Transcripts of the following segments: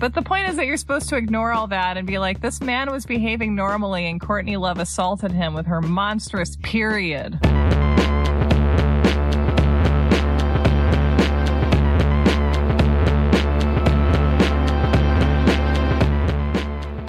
But the point is that you're supposed to ignore all that and be like, this man was behaving normally and Courtney Love assaulted him with her monstrous period.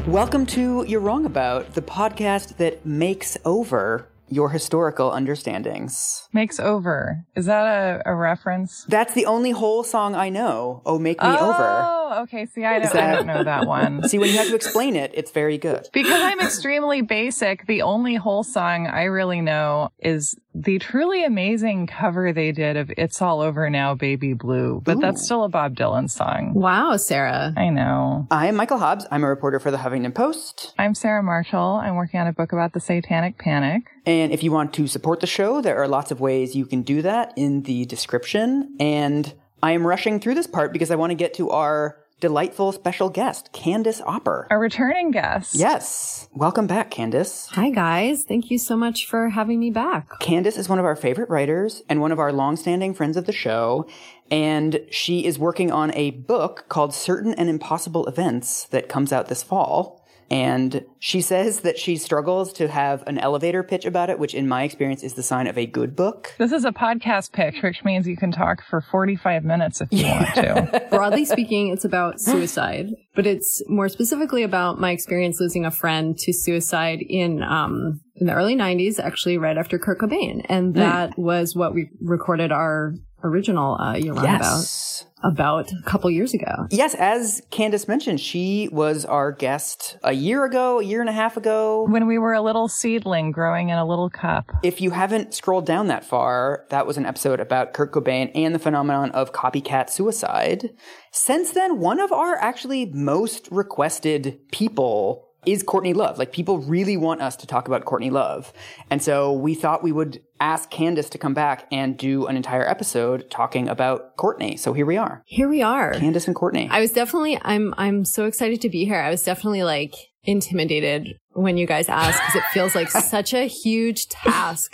Welcome to You're Wrong About, the podcast that makes over your historical understandings. Makes over. Is that a, a reference? That's the only whole song I know. Oh, make me oh, over. Oh, okay. See, I don't, I don't know that one. See, when you have to explain it, it's very good. Because I'm extremely basic, the only whole song I really know is the truly amazing cover they did of It's All Over Now, Baby Blue. But Ooh. that's still a Bob Dylan song. Wow, Sarah. I know. I'm Michael Hobbs. I'm a reporter for the Huffington Post. I'm Sarah Marshall. I'm working on a book about the Satanic Panic. And if you want to support the show, there are lots of ways you can do that in the description. And I am rushing through this part because I want to get to our delightful special guest, Candace Opper. A returning guest. Yes. Welcome back, Candace. Hi, guys. Thank you so much for having me back. Candace is one of our favorite writers and one of our longstanding friends of the show. And she is working on a book called Certain and Impossible Events that comes out this fall. And she says that she struggles to have an elevator pitch about it, which in my experience is the sign of a good book. This is a podcast pitch, which means you can talk for 45 minutes if you want to. Broadly speaking, it's about suicide, but it's more specifically about my experience losing a friend to suicide in, um, in the early 90s, actually right after Kurt Cobain. And that mm. was what we recorded our original uh, You're yes. About about a couple years ago. Yes, as Candace mentioned, she was our guest a year ago, a year and a half ago. When we were a little seedling growing in a little cup. If you haven't scrolled down that far, that was an episode about Kurt Cobain and the phenomenon of copycat suicide. Since then, one of our actually most requested people is Courtney Love. Like people really want us to talk about Courtney Love. And so we thought we would ask Candace to come back and do an entire episode talking about Courtney. So here we are. Here we are. Candace and Courtney. I was definitely I'm I'm so excited to be here. I was definitely like intimidated when you guys asked because it feels like such a huge task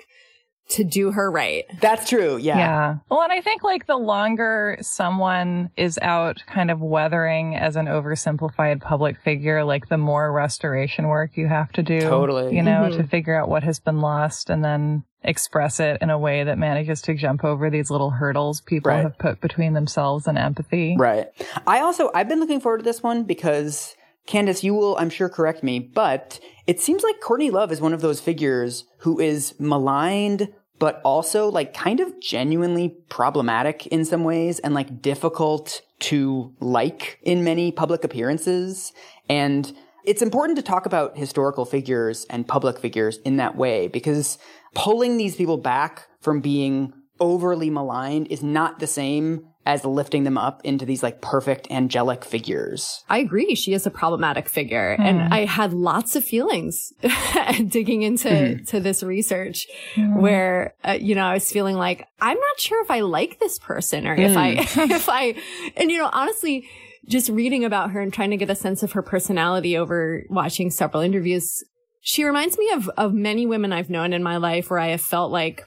to do her right. That's true. Yeah. Yeah. Well, and I think like the longer someone is out kind of weathering as an oversimplified public figure, like the more restoration work you have to do. Totally. You know, Mhm. to figure out what has been lost and then express it in a way that manages to jump over these little hurdles people Right. have put between themselves and empathy. Right. I also, I've been looking forward to this one because Candace, you will, I'm sure, correct me, but it seems like Courtney Love is one of those figures who is maligned, but also like kind of genuinely problematic in some ways and like difficult to like in many public appearances. And it's important to talk about historical figures and public figures in that way because pulling these people back from being overly maligned is not the same as lifting them up into these like perfect angelic figures. I agree. She is a problematic figure. Hmm. And I had lots of feelings digging into hmm. to this research hmm. where, uh, you know, I was feeling like, I'm not sure if I like this person or if I, if I, and you know, honestly, just reading about her and trying to get a sense of her personality over watching several interviews, she reminds me of, of many women I've known in my life where I have felt like,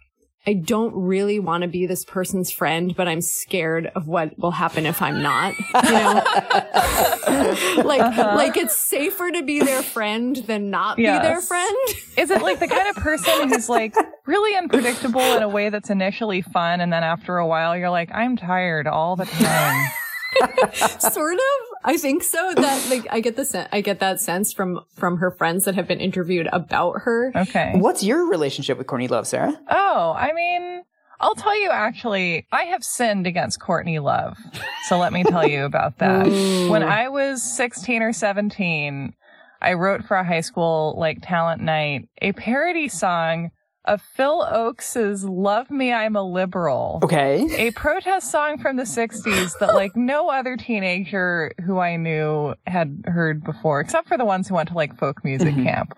I don't really want to be this person's friend, but I'm scared of what will happen if I'm not. You know, like uh-huh. like it's safer to be their friend than not be their friend. Is it like the kind of person who's like really unpredictable in a way that's initially fun and then after a while you're like, I'm tired all the time? sort of. I think so. That like I get the sen- I get that sense from from her friends that have been interviewed about her. Okay. What's your relationship with Courtney Love, Sarah? Oh, I mean, I'll tell you actually, I have sinned against Courtney Love. So let me tell you about that. When I was 16 or 17, I wrote for a high school like talent night a parody song of Phil Ochs's Love Me I'm a Liberal. Okay. A protest song from the 60s that like no other teenager who I knew had heard before, except for the ones who went to like folk music mm-hmm. camp.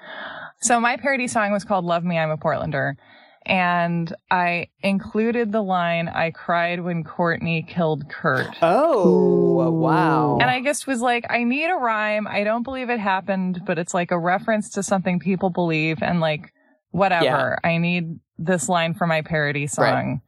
So my parody song was called Love Me, I'm a Portlander. And I included the line, I cried when Courtney killed Kurt. Oh, wow. And I just was like, I need a rhyme. I don't believe it happened, but it's like a reference to something people believe and like whatever. I need this line for my parody song.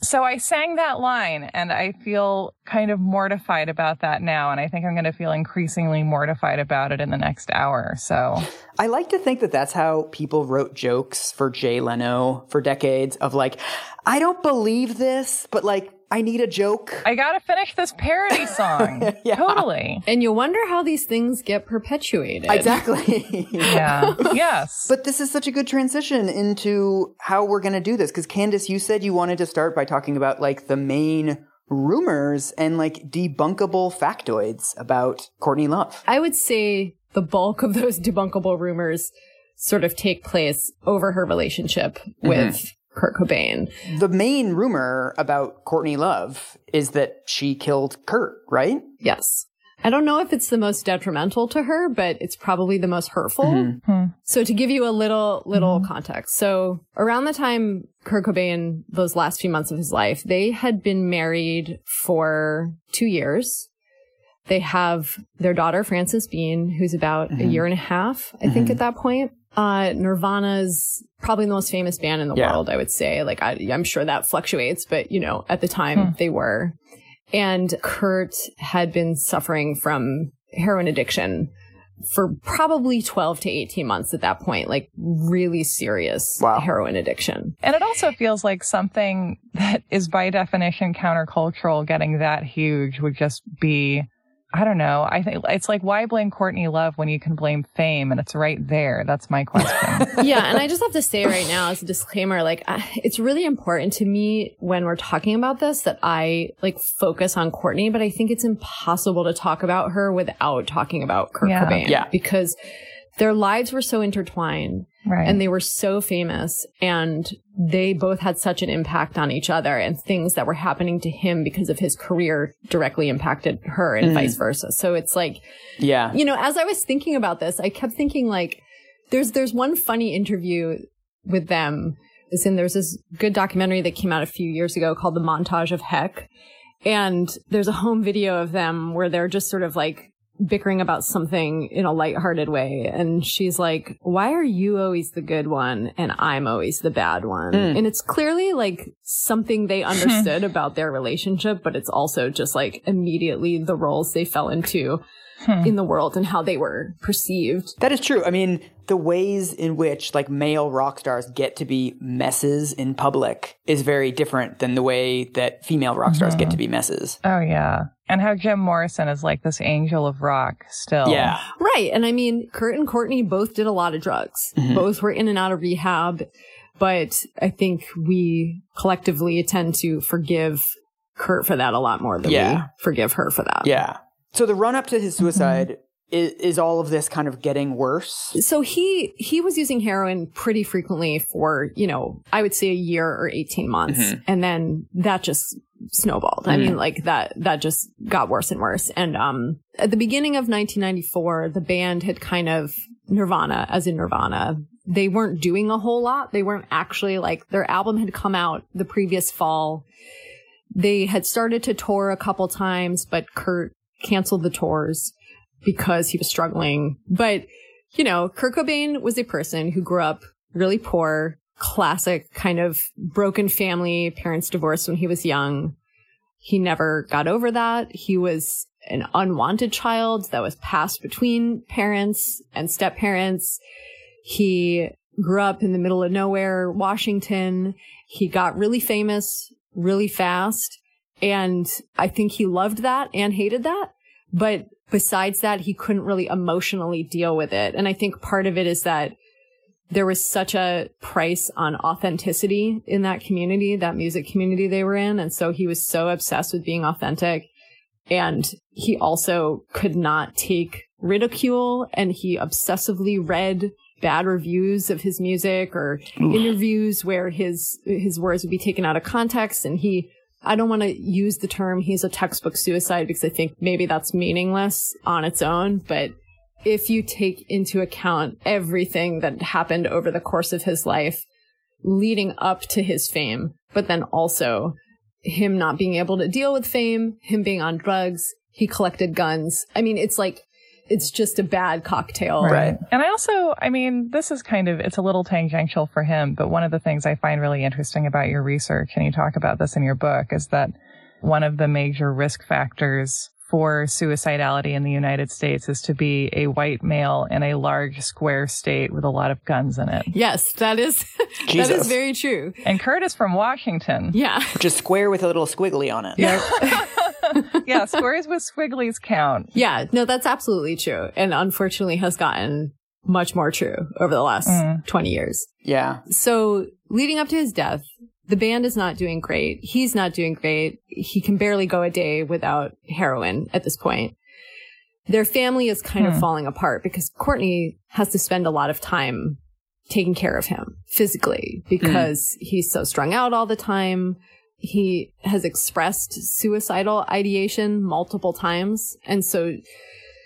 So I sang that line and I feel kind of mortified about that now. And I think I'm going to feel increasingly mortified about it in the next hour. So I like to think that that's how people wrote jokes for Jay Leno for decades of like, I don't believe this, but like, I need a joke. I gotta finish this parody song. yeah. Totally. And you wonder how these things get perpetuated. Exactly. yeah. yes. But this is such a good transition into how we're going to do this. Because Candace, you said you wanted to start by talking about like the main rumors and like debunkable factoids about Courtney Love. I would say the bulk of those debunkable rumors sort of take place over her relationship with mm-hmm. Kurt Cobain. The main rumor about Courtney Love is that she killed Kurt, right? Yes. I don't know if it's the most detrimental to her, but it's probably the most hurtful. Mm-hmm. Hmm. So to give you a little, little mm-hmm. context. So around the time Kurt Cobain, those last few months of his life, they had been married for two years. They have their daughter, Frances Bean, who's about mm-hmm. a year and a half, I think, mm-hmm. at that point. Uh, Nirvana's probably the most famous band in the yeah. world, I would say. Like, I, am sure that fluctuates, but you know, at the time hmm. they were. And Kurt had been suffering from heroin addiction for probably 12 to 18 months at that point, like really serious wow. heroin addiction. And it also feels like something that is by definition countercultural getting that huge would just be I don't know. I think it's like why blame Courtney Love when you can blame fame and it's right there. That's my question. yeah, and I just have to say right now as a disclaimer like it's really important to me when we're talking about this that I like focus on Courtney, but I think it's impossible to talk about her without talking about Kurt yeah. Cobain yeah. because their lives were so intertwined right. and they were so famous and they both had such an impact on each other and things that were happening to him because of his career directly impacted her and mm. vice versa. So it's like, yeah, you know, as I was thinking about this, I kept thinking like, there's, there's one funny interview with them. Is in there's this good documentary that came out a few years ago called The Montage of Heck. And there's a home video of them where they're just sort of like bickering about something in a lighthearted way. And she's like, why are you always the good one and I'm always the bad one? Mm. And it's clearly like something they understood about their relationship, but it's also just like immediately the roles they fell into hmm. in the world and how they were perceived. That is true. I mean, the ways in which like male rock stars get to be messes in public is very different than the way that female rock stars mm-hmm. get to be messes. Oh yeah. And how Jim Morrison is like this angel of rock still. Yeah. Right. And I mean, Kurt and Courtney both did a lot of drugs. Mm-hmm. Both were in and out of rehab. But I think we collectively tend to forgive Kurt for that a lot more than yeah. we forgive her for that. Yeah. So the run up to his suicide mm-hmm. is, is all of this kind of getting worse? So he he was using heroin pretty frequently for you know I would say a year or eighteen months, mm-hmm. and then that just snowballed. Mm-hmm. I mean, like that that just got worse and worse. And um, at the beginning of 1994, the band had kind of Nirvana, as in Nirvana. They weren't doing a whole lot. They weren't actually like their album had come out the previous fall. They had started to tour a couple times, but Kurt canceled the tours because he was struggling. But, you know, Kurt Cobain was a person who grew up really poor, classic kind of broken family, parents divorced when he was young. He never got over that. He was an unwanted child that was passed between parents and step parents. He grew up in the middle of nowhere, Washington. He got really famous really fast. And I think he loved that and hated that. But besides that, he couldn't really emotionally deal with it. And I think part of it is that there was such a price on authenticity in that community, that music community they were in. And so he was so obsessed with being authentic. And he also could not take ridicule and he obsessively read bad reviews of his music or Oof. interviews where his his words would be taken out of context and he I don't want to use the term he's a textbook suicide because I think maybe that's meaningless on its own. But if you take into account everything that happened over the course of his life leading up to his fame, but then also him not being able to deal with fame, him being on drugs, he collected guns. I mean, it's like it's just a bad cocktail. Right. And I also, I mean, this is kind of, it's a little tangential for him, but one of the things I find really interesting about your research, and you talk about this in your book, is that one of the major risk factors for suicidality in the United States is to be a white male in a large square state with a lot of guns in it. Yes, that is that is very true. And Kurt is from Washington. Yeah. Which is square with a little squiggly on it. Yeah. yeah, squares with squigglies count. yeah. No, that's absolutely true. And unfortunately has gotten much more true over the last Mm. 20 years. Yeah. So leading up to his death, the band is not doing great. He's not doing great. He can barely go a day without heroin at this point. Their family is kind of Hmm. falling apart because Courtney has to spend a lot of time taking care of him physically because he's so strung out all the time. He has expressed suicidal ideation multiple times. And so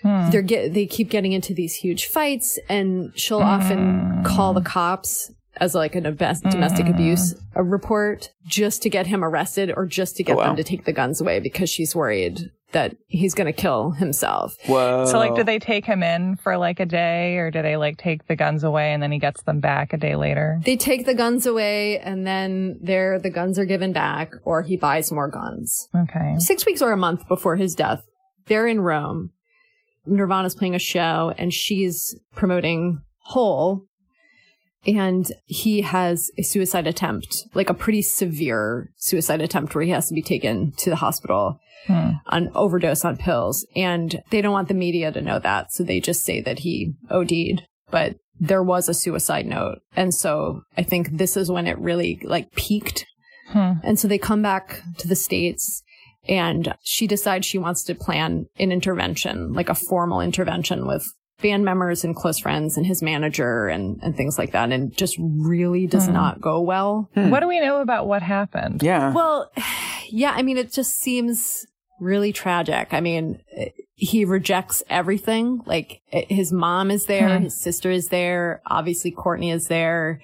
Hmm. they're get they keep getting into these huge fights and she'll often call the cops as like an abes- domestic mm-hmm. abuse a report just to get him arrested or just to get Oh, wow. them to take the guns away because she's worried that he's going to kill himself. Whoa. So, like, do they take him in for like a day, or do they like take the guns away and then he gets them back a day later? They take the guns away and then there the guns are given back or he buys more guns. Okay. Six weeks or a month before his death, they're in Rome. Nirvana's playing a show and she's promoting Hole. And he has a suicide attempt, like a pretty severe suicide attempt where he has to be taken to the hospital Hmm. on overdose on pills. And they don't want the media to know that. So they just say that he OD'd, but there was a suicide note. And so I think this is when it really like peaked Hmm. and so they come back to the States and she decides she wants to plan an intervention, like a formal intervention with band members and close friends and his manager and, and things like that. And just really does Hmm. not go well. What do we know about what happened? Yeah. Well, yeah, I mean, it just seems really tragic. I mean, he rejects everything. Like his mom is there, Hmm. his sister is there, obviously Courtney is there.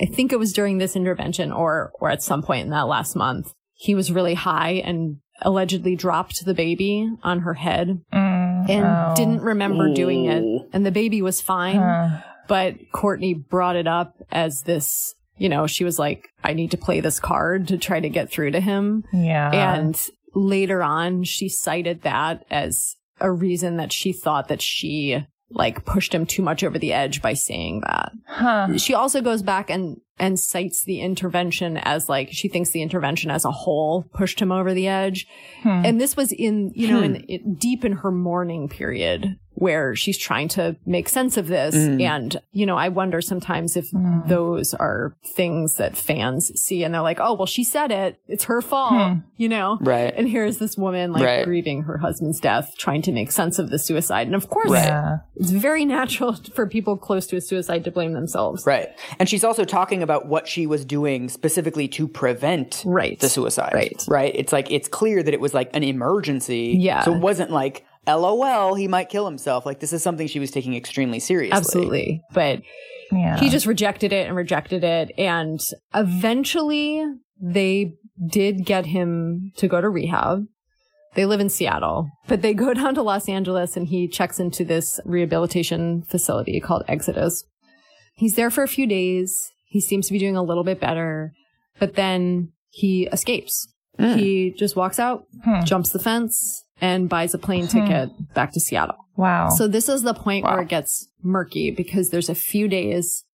I think it was during this intervention or or at some point in that last month. He was really high and allegedly dropped the baby on her head Mm, and oh. didn't remember doing it. And the baby was fine Huh. but Courtney brought it up as this, you know, she was like, I need to play this card to try to get through to him. yeah. and later on, she cited that as a reason that she thought that she like pushed him too much over the edge by saying that. huh. She also goes back and and cites the intervention as like she thinks the intervention as a whole pushed him over the edge. Hmm. And this was in, you know, in, in deep in her mourning period where she's trying to make sense of this. Mm. And, you know, I wonder sometimes if Mm. those are things that fans see and they're like, oh, well, she said it. It's her fault, Hmm. you know? Right. And here's this woman like Right. grieving her husband's death, trying to make sense of the suicide. And of course, Right. Yeah. it's very natural for people close to a suicide to blame themselves. Right. And she's also talking about what she was doing specifically to prevent Right. the suicide. Right. Right. It's like, it's clear that it was like an emergency. Yeah. So it wasn't like, LOL, he might kill himself. Like, this is something she was taking extremely seriously. Absolutely. But Yeah. he just rejected it and rejected it. And eventually they did get him to go to rehab. They live in Seattle, but they go down to Los Angeles and he checks into this rehabilitation facility called Exodus. He's there for a few days. He seems to be doing a little bit better, but then he escapes. He just walks out, Hmm. jumps the fence, and buys a plane ticket back to Seattle. Wow. So this is the point Wow. where it gets murky because there's a few days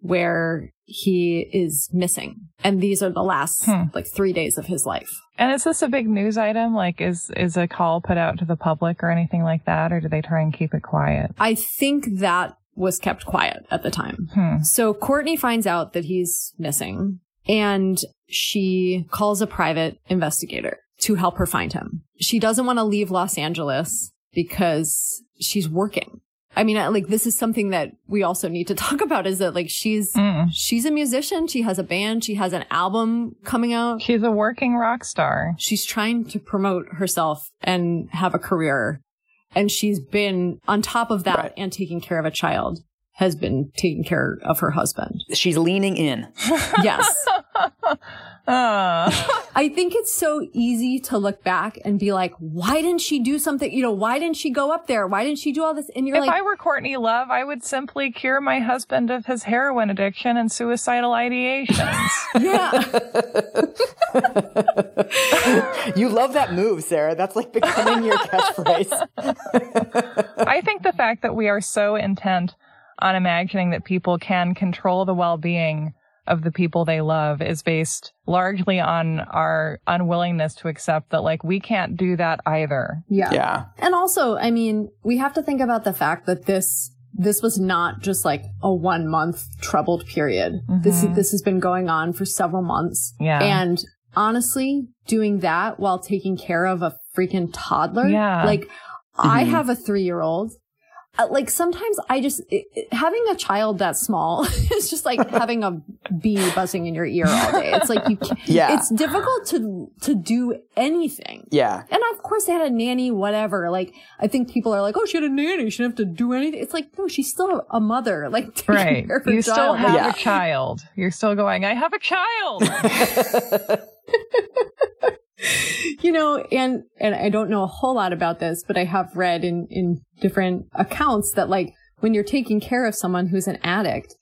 where he is missing. And these are the last Hmm. like three days of his life. and is this a big news item? Like, is is a call put out to the public or anything like that, or do they try and keep it quiet? I think that was kept quiet at the time. Hmm. So Courtney finds out that he's missing and she calls a private investigator to help her find him. She doesn't want to leave Los Angeles because she's working. I mean, like this is something that we also need to talk about is that like she's Mm. she's a musician, she has a band, she has an album coming out. She's a working rock star. She's trying to promote herself and have a career. And she's been on top of that Right. and taking care of a child. Has been taking care of her husband. She's leaning in. Yes. Uh, I think it's so easy to look back and be like, why didn't she do something? You know, why didn't she go up there? Why didn't she do all this? And you're if like, I were Courtney Love, I would simply cure my husband of his heroin addiction and suicidal ideations. yeah. you love that move, Sarah. That's like becoming your catchphrase. I think the fact that we are so intent on imagining that people can control the well-being of the people they love is based largely on our unwillingness to accept that like we can't do that either. Yeah. Yeah. And also, I mean, we have to think about the fact that this this was not just like a one month troubled period. Mm-hmm. This this has been going on for several months. Yeah. And honestly, doing that while taking care of a freaking toddler, Yeah. like I mm-hmm. have a 3-year-old uh, like sometimes I just it, it- having a child that small is just like having a bee buzzing in your ear all day. It's like you, ca- Yeah. it's difficult to to do anything. Yeah. And of course, they had a nanny, whatever. Like, I think people are like, oh, she had a nanny. She didn't have to do anything. It's like, no, she's still a mother. Like, taking Right. her You still child. have Yeah. a child. You're still going, I have a child. you know, and, and I don't know a whole lot about this, but I have read in, in different accounts that like when you're taking care of someone who's an addict,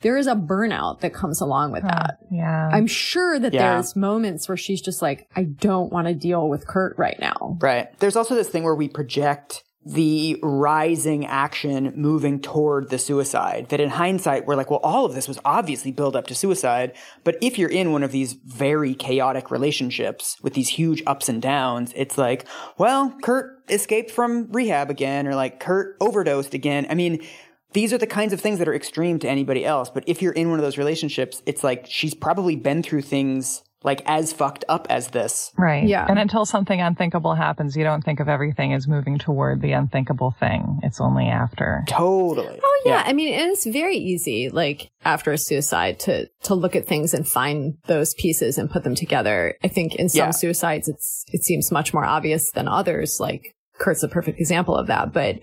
there is a burnout that comes along with that. yeah. I'm sure that Yeah. there's moments where she's just like, I don't want to deal with Kurt right now. Right. There's also this thing where we project the rising action moving toward the suicide. That in hindsight, we're like, well, all of this was obviously build up to suicide. But if you're in one of these very chaotic relationships with these huge ups and downs, it's like, well, Kurt escaped from rehab again, or like Kurt overdosed again. I mean, these are the kinds of things that are extreme to anybody else. But if you're in one of those relationships, it's like she's probably been through things like as fucked up as this. Right. Yeah. And until something unthinkable happens, you don't think of everything as moving toward the unthinkable thing. It's only after. Totally. Oh yeah. I mean, and it's very easy, like after a suicide, to to look at things and find those pieces and put them together. I think in some Yeah. suicides, it's it seems much more obvious than others. Like Kurt's a perfect example of that, but.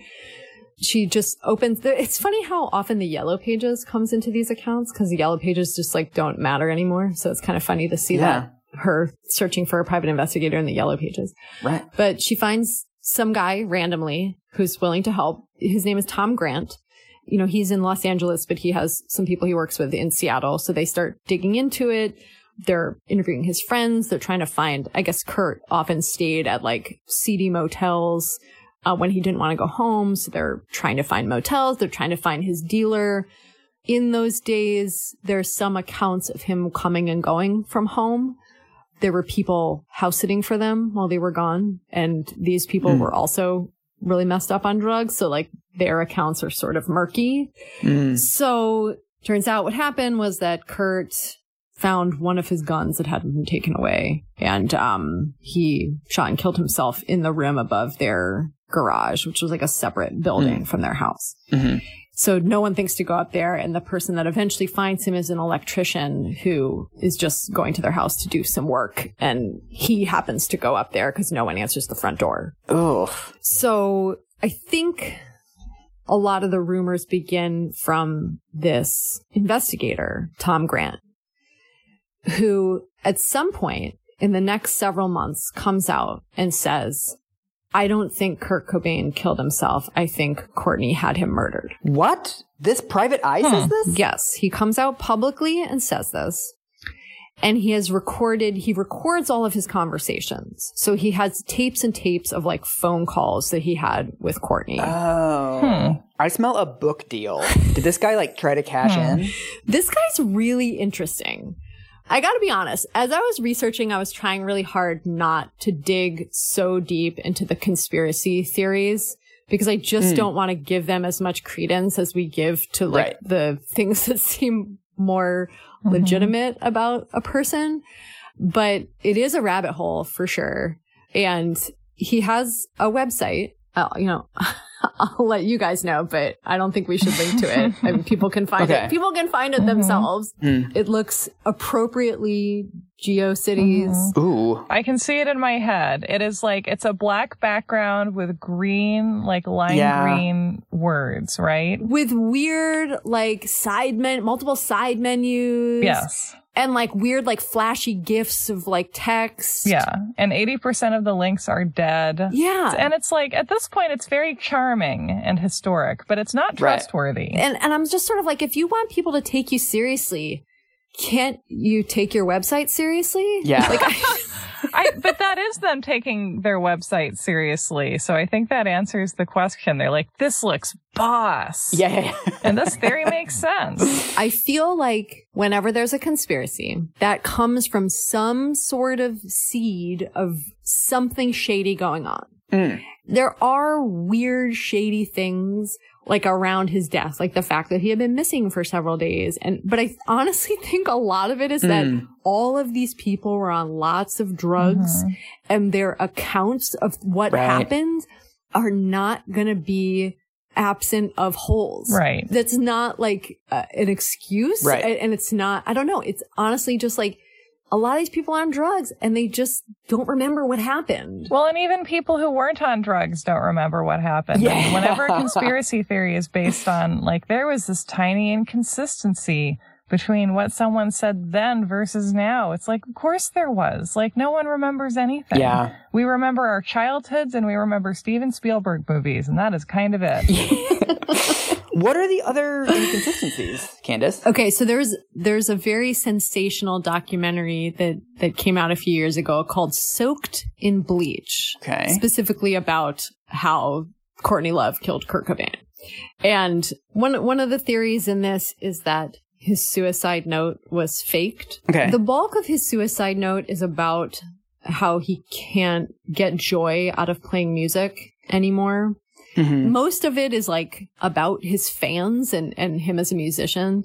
She just opens the, it's funny how often the yellow pages comes into these accounts because the yellow pages just like don't matter anymore. So it's kind of funny to see Yeah. that her searching for a private investigator in the yellow pages. Right. But she finds some guy randomly who's willing to help. His name is Tom Grant. You know, he's in Los Angeles, but he has some people he works with in Seattle. So they start digging into it. They're interviewing his friends. They're trying to find, I guess Kurt often stayed at like seedy motels uh, when he didn't want to go home. So they're trying to find motels. They're trying to find his dealer. In those days, there's some accounts of him coming and going from home there were people house sitting for them while they were gone. And these people were also really messed up on drugs. So like their accounts are sort of murky. Mm. So turns out what happened was that Kurt found one of his guns that hadn't been taken away and um he shot and killed himself in the room above their garage which was like a separate building from their house Mhm. so no one thinks to go up there and the person that eventually finds him is an electrician who is just going to their house to do some work and he happens to go up there because no one answers the front door Ugh. so I think a lot of the rumors begin from this investigator, Tom Grant, who at some point in the next several months comes out and says, I don't think Kurt Cobain killed himself. I think Courtney had him murdered. What? This private eye says hmm. this? Yes, he comes out publicly and says this. And he has recorded, he records all of his conversations. So he has tapes and tapes of like phone calls that he had with Courtney. Oh. Hmm. I smell a book deal. Did this guy like try to cash hmm. in? This guy's really interesting. I gotta be honest, as I was researching, I was trying really hard not to dig so deep into the conspiracy theories because I just don't want to give them as much credence as we give to like Right. the things that seem more legitimate about a person. But it is a rabbit hole for sure. And he has a website. Uh, you know, I'll let you guys know, but I don't think we should link to it. I mean, people can find Okay. it. People can find it Mhm. themselves. Hmm. It looks appropriately GeoCities. Mhm. Ooh. I can see it in my head. It is like it's a black background with green, like lime Yeah. green words, right? With weird, like side men, multiple side menus. Yes. And like weird, like flashy gifs of like text. Yeah. And 80% of the links are dead. Yeah. And it's like, at this point, it's very charming and historic, but it's not Right. trustworthy. and and I'm just sort of like, if you want people to take you seriously, can't you take your website seriously? Yeah. Like, I, I, but that is them taking their website seriously. So I think that answers the question. They're like, this looks boss. Yeah, yeah, yeah. And this theory makes sense. I feel like whenever there's a conspiracy that comes from some sort of seed of something shady going on. Mm. There are weird, shady things like around his death, like the fact that he had been missing for several days. And, but I honestly think a lot of it is that Mm. all of these people were on lots of drugs Mhm. and their accounts of what Right. happened are not going to be absent of holes. Right. That's not like uh, an excuse. Right. And it's not, I don't know. It's honestly just like a lot of these people are on drugs and they just don't remember what happened. Well, and even people who weren't on drugs don't remember what happened. Yeah. Whenever a conspiracy theory is based on, like, there was this tiny inconsistency between what someone said then versus now. It's like, of course there was. Like, no one remembers anything. Yeah. We remember our childhoods and we remember Steven Spielberg movies, and that is kind of it. What are the other inconsistencies, Candace? Okay, so there's there's a very sensational documentary that that came out a few years ago called "Soaked in Bleach," Okay. specifically about how Courtney Love killed Kurt Cobain. And one one of the theories in this is that his suicide note was faked. Okay. The bulk of his suicide note is about how he can't get joy out of playing music anymore. Mhm. Most of it is like about his fans and, and him as a musician.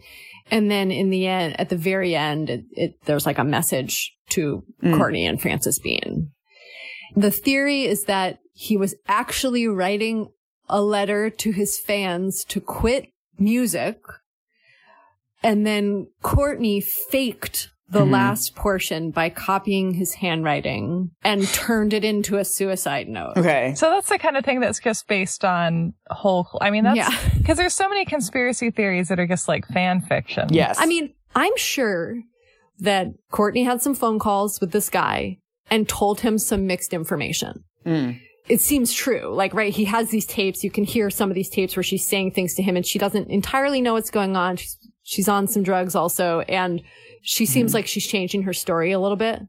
And then in the end, at the very end, it, it there's like a message to Mm. Courtney and Frances Bean. The theory is that he was actually writing a letter to his fans to quit music. And then Courtney faked the Mhm. last portion by copying his handwriting and turned it into a suicide note. Okay. So that's the kind of thing that's just based on whole. I mean, that's Yeah. because there's so many conspiracy theories that are just like fan fiction. Yes. I mean, I'm sure that Courtney had some phone calls with this guy and told him some mixed information. Mm. It seems true. Like, right, he has these tapes. You can hear some of these tapes where she's saying things to him and she doesn't entirely know what's going on. She's, she's on some drugs also. And she seems like she's changing her story a little bit.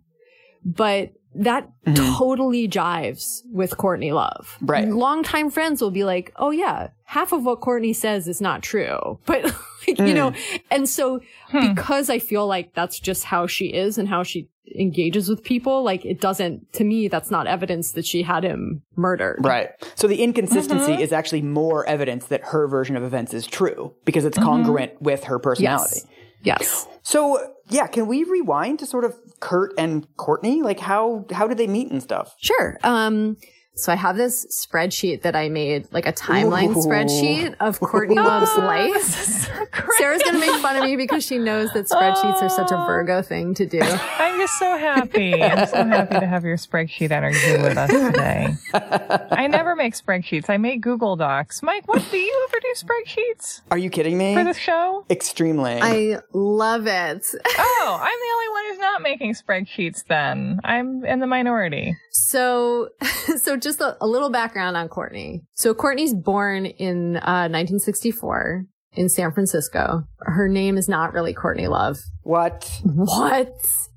But that Mhm. totally jives with Courtney Love. Right. Longtime friends will be like, oh yeah, half of what Courtney says is not true. But, like, you Mm. know, and so Hmm. because I feel like that's just how she is and how she engages with people, like it doesn't, to me, that's not evidence that she had him murdered. Right. So the inconsistency Mhm. is actually more evidence that her version of events is true because it's Mhm. congruent with her personality. Yes. Yes. So yeah, can we rewind to sort of Kurt and Courtney? Like how how did they meet and stuff? Sure. Um, so I have this spreadsheet that I made, like a timeline Ooh. spreadsheet of Courtney Love's life. so. Sarah's gonna make fun of me because she knows that spreadsheets are such a Oh. Virgo thing to do. I'm just so happy. I'm so happy to have your spreadsheet energy with us today. I never make spreadsheets. I make Google Docs. Mike, what do you ever do spreadsheets Are you kidding me? for the show? Extremely. I love it. Oh, I'm the only one who's not making spreadsheets then. I'm in the minority. So, so just a, a little background on Courtney. So Courtney's born in uh, 1964 in San Francisco. Her name is not really Courtney Love. what? What?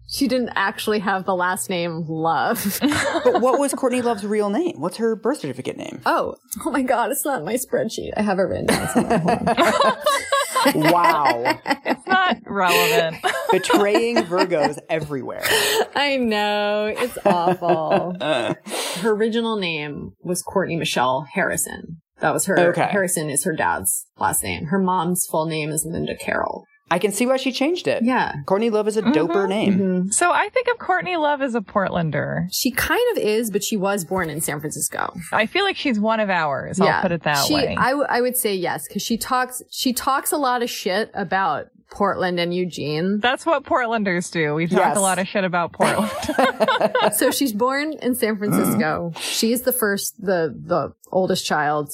She didn't actually have the last name Love. But what was Courtney Love's real name? What's her birth certificate name? oh, oh my God! It's not in my spreadsheet. I have it written down somewhere. Hold on. Wow. It's not relevant. Betraying Virgos everywhere. I know it's awful. Uh, Her original name was Courtney Michelle Harrison. That was her. Okay. Harrison is her dad's last name. Her mom's full name is Linda Carroll. I can see why she changed it. Yeah. Courtney Love is a doper name. Mhm. So I think of Courtney Love as a Portlander. She kind of is, but she was born in San Francisco. I feel like she's one of ours. I'll put it that she, way. I, w- I would say yes, because she talks, she talks a lot of shit about Portland and Eugene. That's what Portlanders do. We talk Yes. a lot of shit about Portland. so she's born in San Francisco. She's the first, the, the oldest child.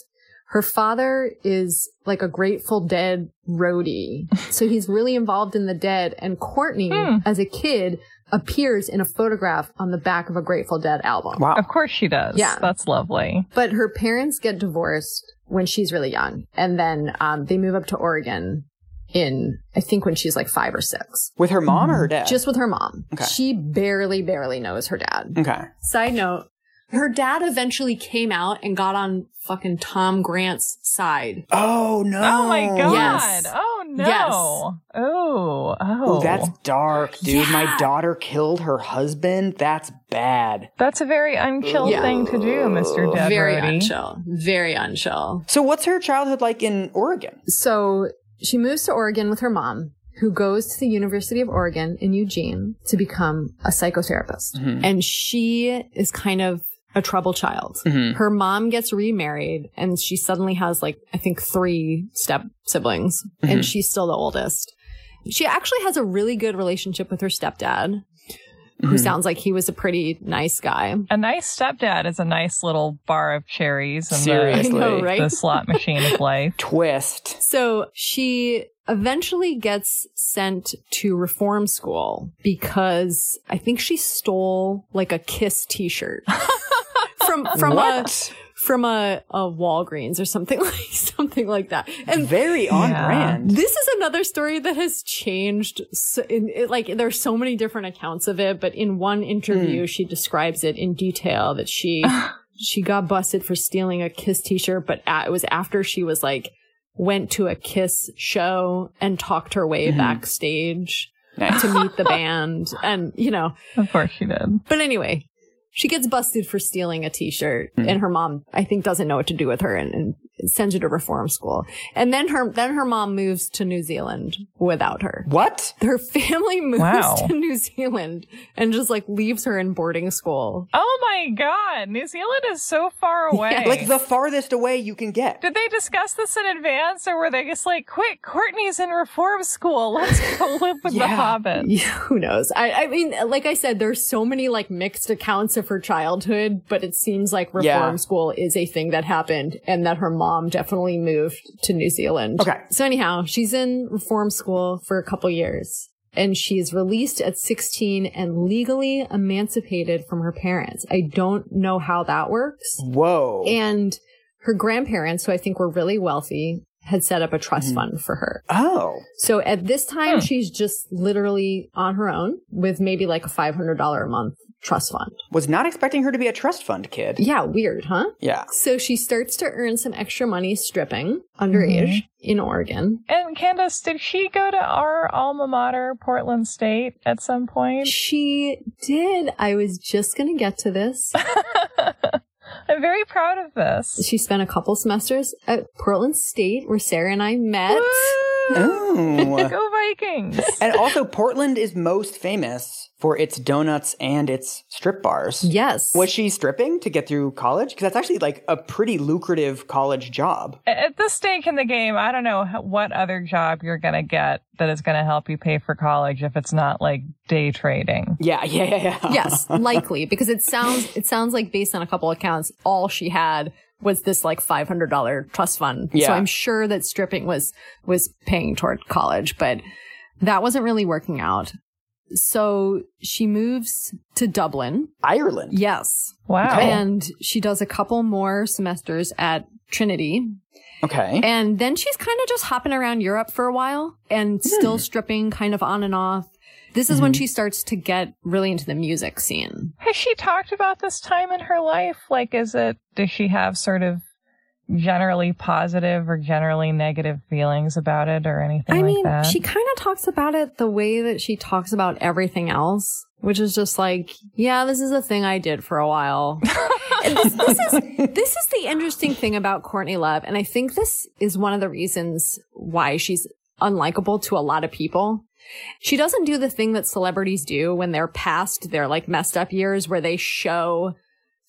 Her father is like a Grateful Dead roadie. So he's really involved in the dead. And Courtney, Hmm. as a kid, appears in a photograph on the back of a Grateful Dead album. Wow. of course she does. Yeah. That's lovely. But her parents get divorced when she's really young. And then um, they move up to Oregon in, I think, when she's like five or six. With her mom or her dad? Just with her mom. Okay. She barely, barely knows her dad. Okay. Side note, her dad eventually came out and got on fucking Tom Grant's side. Oh no. Oh my god. Yes. Oh no. Yes. Oh. Oh. Oh, that's dark, dude. My daughter killed her husband. That's bad. That's a very unchill Yeah. thing to do, Mr. Dead Very Roadie. unchill. Very unchill. So, what's her childhood like in Oregon? So she moves to Oregon with her mom, who goes to the University of Oregon in Eugene to become a psychotherapist. Mhm. And she is kind of a trouble child. Mhm. Her mom gets remarried and she suddenly has like, I think three step siblings and Mhm. she's still the oldest. She actually has a really good relationship with her stepdad, who Mhm. sounds like he was a pretty nice guy. A nice stepdad is a nice little bar of cherries and Seriously. I know, the, right? the slot machine of life. Twist. So she eventually gets sent to reform school because I think she stole like a Kiss t-shirt from from a from a, a Walgreens or something like something like that. And Very on Yeah. brand. this is another story that has changed. So in, it, like there's so many different accounts of it, but in one interview she describes it in detail that she she got busted for stealing a Kiss t-shirt, but a it was after she was like went to a Kiss show and talked her way Mhm. backstage Nice. to meet the band, and you know. Of course she did. But anyway, she gets busted for stealing a t-shirt Hmm. and her mom, I think, doesn't know what to do with her and, and sends her to reform school. And then her, then her mom moves to New Zealand without her. What? Her family moves Wow. to New Zealand and just like leaves her in boarding school. Oh my god. New Zealand is so far away. Like the farthest away you can get. Did they discuss this in advance or were they just like, quick, Courtney's in reform school. Let's go live with the Yeah. Hobbit? Yeah, who knows? I, I mean, like I said, there's so many like mixed accounts of her childhood, but it seems like reform Yeah. school is a thing that happened and that her mom definitely moved to New Zealand. Okay. So anyhow, she's in reform school for a couple years and she's released at 16 and legally emancipated from her parents. I don't know how that works. Whoa. And her grandparents, who I think were really wealthy, had set up a trust Mhm. fund for her. oh. So at this time, Hmm. she's just literally on her own with maybe like a $500 a month trust fund. Was not expecting her to be a trust fund kid. Yeah, weird, huh? Yeah. So she starts to earn some extra money stripping underage Mm-hmm. in Oregon. And Candace, did she go to our alma mater, Portland State, at some point? She did. I was just going to get to this. I'm very proud of this. She spent a couple semesters at Portland State where Sarah and I met. Woo! Oh. Go Vikings! and also, Portland is most famous for its donuts and its strip bars. Yes. Was she stripping to get through college? Because that's actually like a pretty lucrative college job. At this stake in the game, I don't know what other job you're going to get that is going to help you pay for college if it's not like day trading. Yeah, yeah, yeah, yeah. yes, likely because it sounds it sounds like based on a couple accounts, all she had was this like five hundred dollar trust fund. Yeah. So I'm sure that stripping was was paying toward college, but that wasn't really working out. So she moves to Dublin. Ireland. Yes. Wow. Okay. And she does a couple more semesters at Trinity. Okay. And then she's kind of just hopping around Europe for a while and hmm. still stripping kind of on and off. This is when mm-hmm. she starts to get really into the music scene. Has she talked about this time in her life? Like, is it, does she have sort of generally positive or generally negative feelings about it or anything I like mean, that? she kind of talks about it the way that she talks about everything else, which is just like, yeah, this is a thing I did for a while. This, this is this is the interesting thing about Courtney Love, and I think this is one of the reasons why she's unlikable to a lot of people. She doesn't do the thing that celebrities do when they're past their like messed up years where they show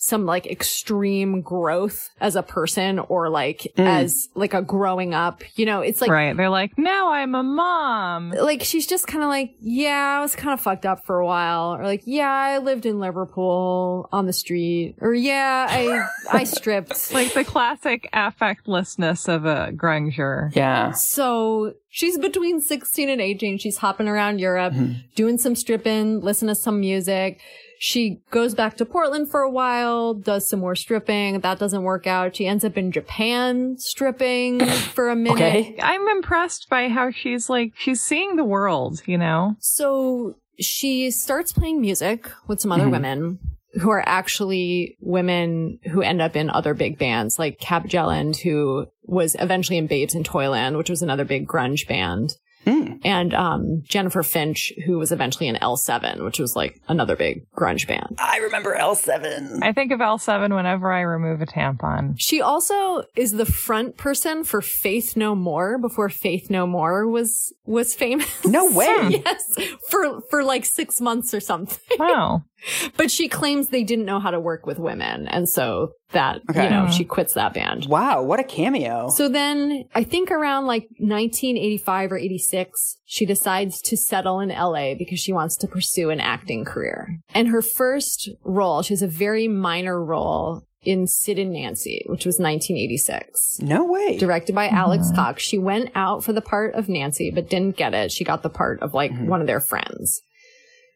some like extreme growth as a person or like Mm. as like a growing up. You know, it's like right. They're like, now I'm a mom. like she's just kind of like, yeah, I was kind of fucked up for a while, or like, yeah, I lived in Liverpool on the street, or yeah, I I stripped. Like the classic affectlessness of a grunger. Yeah. So she's between 16 and 18. She's hopping around Europe, Mm-hmm. doing some stripping, listen to some music. She goes back to Portland for a while, does some more stripping. That doesn't work out. She ends up in Japan stripping for a minute. Okay. I'm impressed by how she's like, she's seeing the world, you know? So she starts playing music with some other Mhm. women who are actually women who end up in other big bands, like Kat Bjelland, who was eventually in Babes in Toyland, which was another big grunge band. Mm. And um, Jennifer Finch, who was eventually in L7, which was like another big grunge band. I remember L7. I think of L7 whenever I remove a tampon. She also is the front person for Faith No More before Faith No More was was famous. No way. yes, for for like six months or something. Wow. But she claims they didn't know how to work with women. And so that, Okay. you know, she mm-hmm. quits that band. Wow, what a cameo. So then I think around like 1985 or 86, she decides to settle in LA because she wants to pursue an acting career. And her first role, she has a very minor role in Sid and Nancy, which was 1986. no way. Directed by Alex mm-hmm. Cox. She went out for the part of Nancy, but didn't get it. She got the part of like mm-hmm. one of their friends.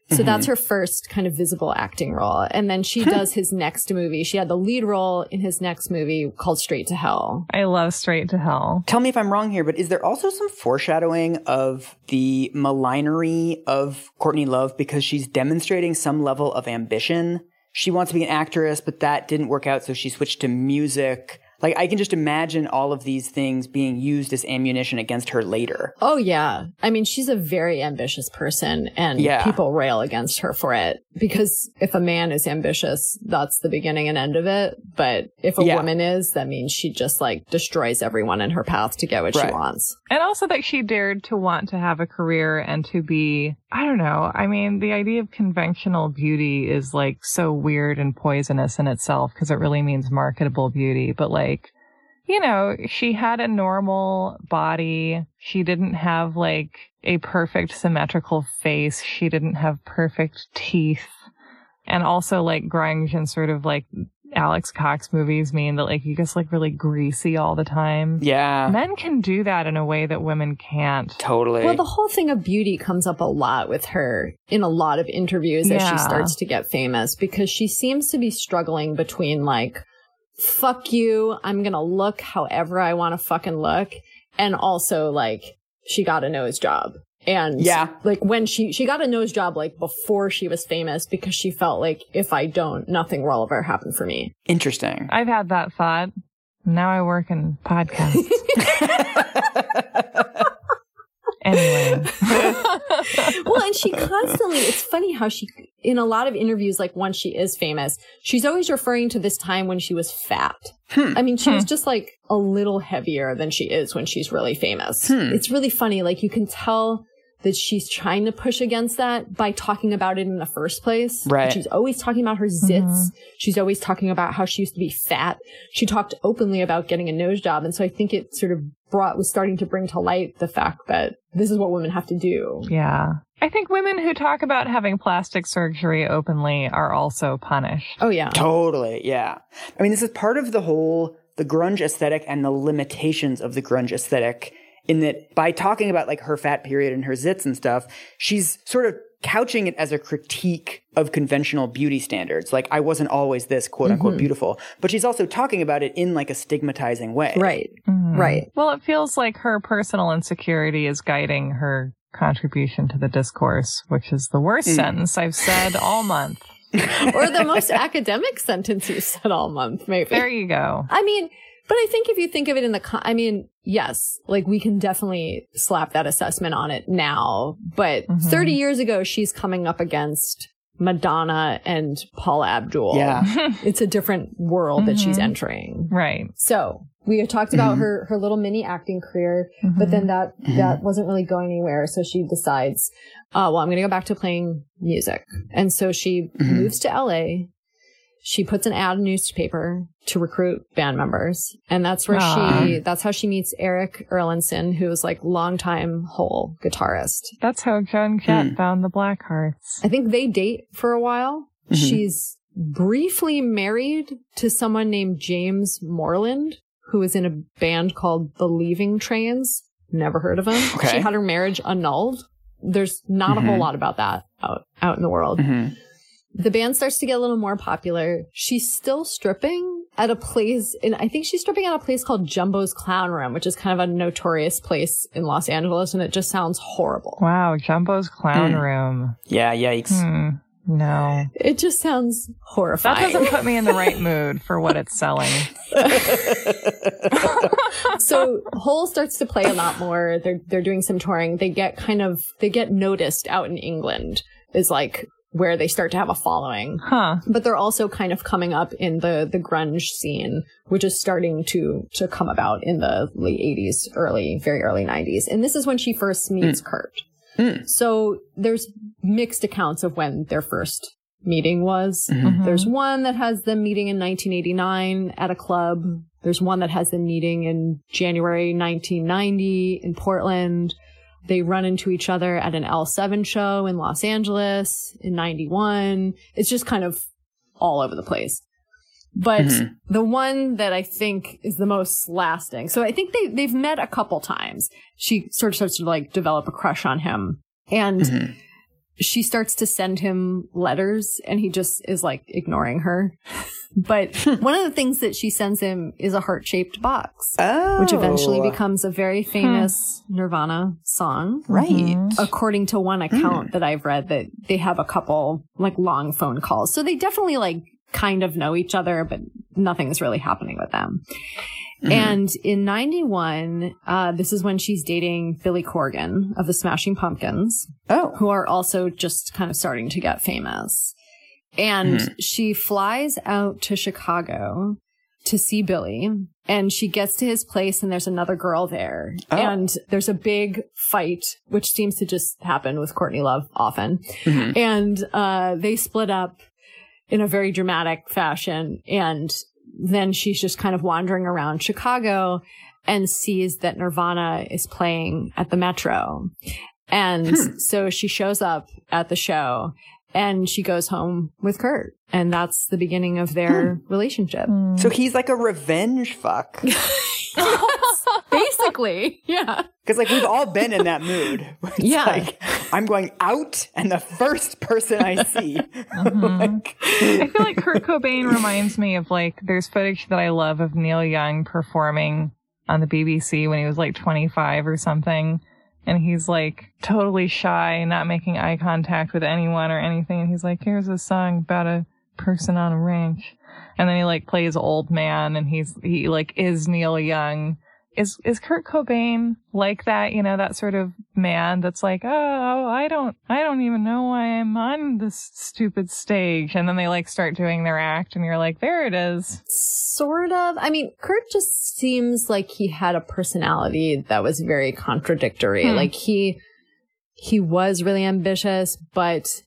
So that's mm-hmm. her first kind of visible acting role. And then she does his next movie. She had the lead role in his next movie called Straight to Hell. I love Straight to Hell. Tell me if I'm wrong here, but is there also some foreshadowing of the malignery of Courtney Love because she's demonstrating some level of ambition? She wants to be an actress, but that didn't work out, so she switched to music. Like, I can just imagine all of these things being used as ammunition against her later. Oh yeah. I mean, she's a very ambitious person and Yeah. people rail against her for it because if a man is ambitious, that's the beginning and end of it. But if a Yeah. woman is, that means she just like destroys everyone in her path to get what Right. she wants. And also that she dared to want to have a career and to be, I don't know. I mean, the idea of conventional beauty is like so weird and poisonous in itself because it really means marketable beauty. But like, you know, she had a normal body. She didn't have like a perfect symmetrical face. She didn't have perfect teeth. And also like grunge and sort of like Alex Cox movies mean that like you just like really greasy all the time. Yeah, Men can do that in a way that women can't. totally. Well, the whole thing of beauty comes up a lot with her in a lot of interviews as she starts to get famous because she seems to be struggling between like, fuck you, I'm gonna look however I want to fucking look, and also like, she got a nose job. And Yeah. like when she, she got a nose job like before she was famous because she felt like if I don't, nothing will ever happen for me. Interesting. I've had that thought. Now I work in podcasts. anyway. well, and she constantly, it's funny how she, in a lot of interviews, like once she is famous, she's always referring to this time when she was fat. Hmm. I mean, she was just like a little heavier than she is when she's really famous. Hmm. It's really funny. Like you can tell that she's trying to push against that by talking about it in the first place. Right. She's always talking about her zits. She's always talking about how she used to be fat. She talked openly about getting a nose job. And so I think it sort of brought, was starting to bring to light the fact that this is what women have to do. Yeah. I think women who talk about having plastic surgery openly are also punished. Oh yeah. Totally, yeah. I mean, this is part of the whole the grunge aesthetic and the limitations of the grunge aesthetic. In that, by talking about like her fat period and her zits and stuff, she's sort of couching it as a critique of conventional beauty standards. Like, I wasn't always this quote unquote beautiful, but she's also talking about it in like a stigmatizing way. Right. Mhm. Right. Well, it feels like her personal insecurity is guiding her contribution to the discourse, which is the worst Mm. sentence I've said all month. or the most academic sentence you said all month, maybe. There you go. I mean, but I think if you think of it in the, con- I mean, yes, like we can definitely slap that assessment on it now, but Mhm. 30 years ago, she's coming up against Madonna and Paula Abdul. Yeah. It's a different world that she's Mhm. entering. Right. So we had talked about her her little mini acting career, but then that that wasn't really going anywhere. So she decides, uh, well, I'm going to go back to playing music, and so she moves to LA. She puts an ad in newspaper to recruit band members, and that's where Aw. she that's how she meets Eric Erlandson, who is was like longtime Hole guitarist. That's how Joan Jett Hmm. found the Blackhearts. I think they date for a while. She's briefly married to someone named James Moreland, who was in a band called The Leaving Trains. Never heard of him. Okay. She had her marriage annulled. There's not a whole lot about that out, out in the world. Mhm. The band starts to get a little more popular. She's still stripping at a place, and I think she's stripping at a place called Jumbo's Clown Room, which is kind of a notorious place in Los Angeles, and it just sounds horrible. Wow, Jumbo's Clown Hmm. Room. Yeah, yikes. Hmm. No. It just sounds horrifying. That doesn't put me in the right mood for what it's selling. so Hole starts to play a lot more. They're they're doing some touring. They get kind of they get noticed out in England is like where they start to have a following. Huh. But they're also kind of coming up in the the grunge scene, which is starting to to come about in the late 80s, early very early 90s. And this is when she first meets Kurt. Mm. So there's mixed accounts of when their first meeting was. Mhm. There's one that has them meeting in 1989 at a club. There's one that has them meeting in January 1990 in Portland. They run into each other at an L7 show in Los Angeles in 91. It's just kind of all over the place. But Mhm. the one that I think is the most lasting. So I think they, they've met a couple times. She sort of starts to like develop a crush on him. And Mhm. She starts to send him letters and he just is like ignoring her. But one of the things that she sends him is a heart shaped box, Oh. which eventually becomes a very famous Nirvana song. Right. Mhm. According to one account that I've read, that they have a couple like long phone calls. So they definitely like kind of know each other, but nothing's really happening with them. And in 91, uh, this is when she's dating Billy Corgan of the Smashing Pumpkins Oh. who are also just kind of starting to get famous. And she flies out to Chicago to see Billy and she gets to his place and there's another girl there. Oh. And there's a big fight, which seems to just happen with Courtney Love often. Mhm. And, uh, they split up in a very dramatic fashion. And then she's just kind of wandering around Chicago and sees that Nirvana is playing at the Metro. And hmm. so she shows up at the show and she goes home with Kurt. And that's the beginning of their hmm. relationship. Hmm. So he's like a revenge fuck. Basically. Yeah. Because like we've all been in that mood. It's Yeah. like I'm going out and the first person I see. Mm-hmm. like, I feel like Kurt Cobain reminds me of like there's footage that I love of Neil Young performing on the BBC when he was like 25 or something. And he's like totally shy, not making eye contact with anyone or anything. And he's like, here's a song about a person on a ranch. And then he like plays old man and he's, he like is Neil Young. Is, is Kurt Cobain like that? You know, that sort of man that's like, oh, I don't, I don't even know why I'm on this stupid stage. And then they like start doing their act and you're like, there it is. Sort of. I mean, Kurt just seems like he had a personality that was very contradictory. Hmm. Like he, he was really ambitious, but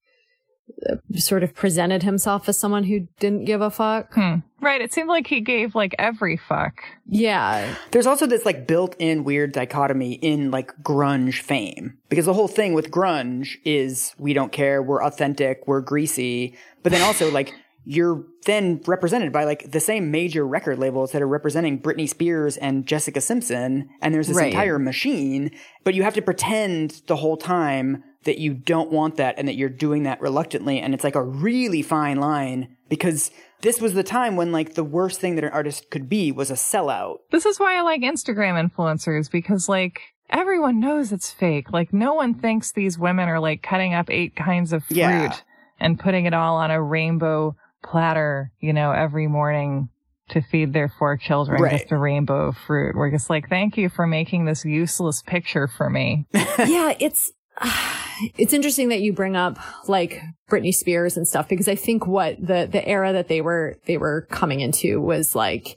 sort of presented himself as someone who didn't give a fuck. Hmm. Right. It seemed like he gave like every fuck. Yeah. there's also this like built-in weird dichotomy in like grunge fame because the whole thing with grunge is we don't care, we're authentic, we're greasy, but then also like you're then represented by like the same major record labels that are representing Britney Spears and Jessica Simpson, and there's this Right. entire machine, but you have to pretend the whole time that you don't want that and that you're doing that reluctantly, and it's like a really fine line because this was the time when like the worst thing that an artist could be was a sellout. This is why I like Instagram influencers because like everyone knows it's fake. Like no one thinks these women are like cutting up eight kinds of fruit Yeah. and putting it all on a rainbow platter, you know, every morning to feed their four children Right. just a rainbow of fruit. We're just like, thank you for making this useless picture for me. yeah, it's ah, it's interesting that you bring up like Britney Spears and stuff because I think what the the era that they were they were coming into was like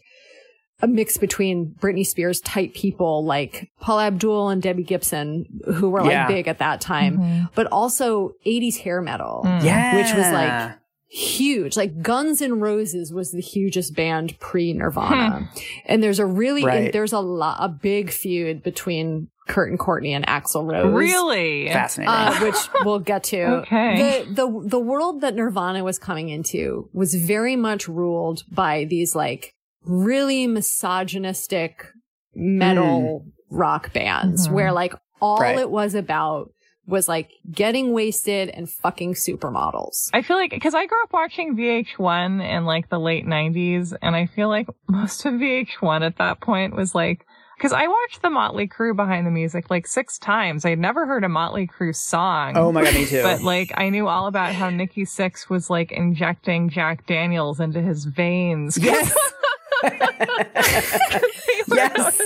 a mix between Britney Spears type people like Paula Abdul and Debbie Gibson, who were like Yeah. big at that time, mm-hmm. but also 80s hair metal, mm. Yeah. which was like huge. Like Guns N' Roses was the hugest band pre Nirvana. Hmm. and there's a really, Right. there's a lot, a big feud between Kurt and Courtney and Axl Rose. Really? fascinating. Uh, which we'll get to. Okay. The, the the world that Nirvana was coming into was very much ruled by these like really misogynistic metal rock bands, Mhm. where like all Right. it was about was like getting wasted and fucking supermodels. I feel like because I grew up watching VH1 in like the late 90s, and I feel like most of VH1 at that point was like. Because I watched the Motley Crue behind the music like six times. I'd never heard a Motley Crue song. oh my god, me too. But like I knew all about how Nikki Sixx was like injecting Jack Daniels into his veins. yes. yes.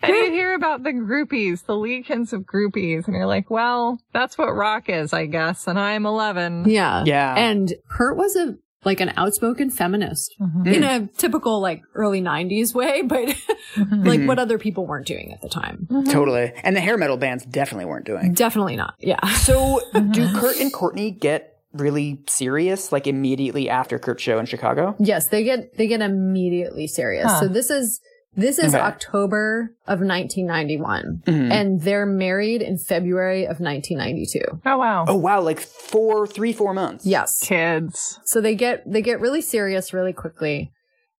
and you hear about the groupies, the legions of groupies, and you're like, well, that's what rock is, I guess. And I'm 11. Yeah. Yeah. And Kurt was a like an outspoken feminist Mhm. in a typical like early 90s way, but mm-hmm. like mm-hmm. what other people weren't doing at the time. Mm-hmm. Totally. And the hair metal bands definitely weren't doing. Definitely not. Yeah. So, do Kurt and Courtney get really serious like immediately after Kurt's show in Chicago? Yes, they get they get immediately serious. Huh. So this is this is Okay. October of 1991 Mhm. and they're married in February of 1992. Oh wow. Oh wow, like four, three, four months. Yes. Kids. So they get they get really serious really quickly.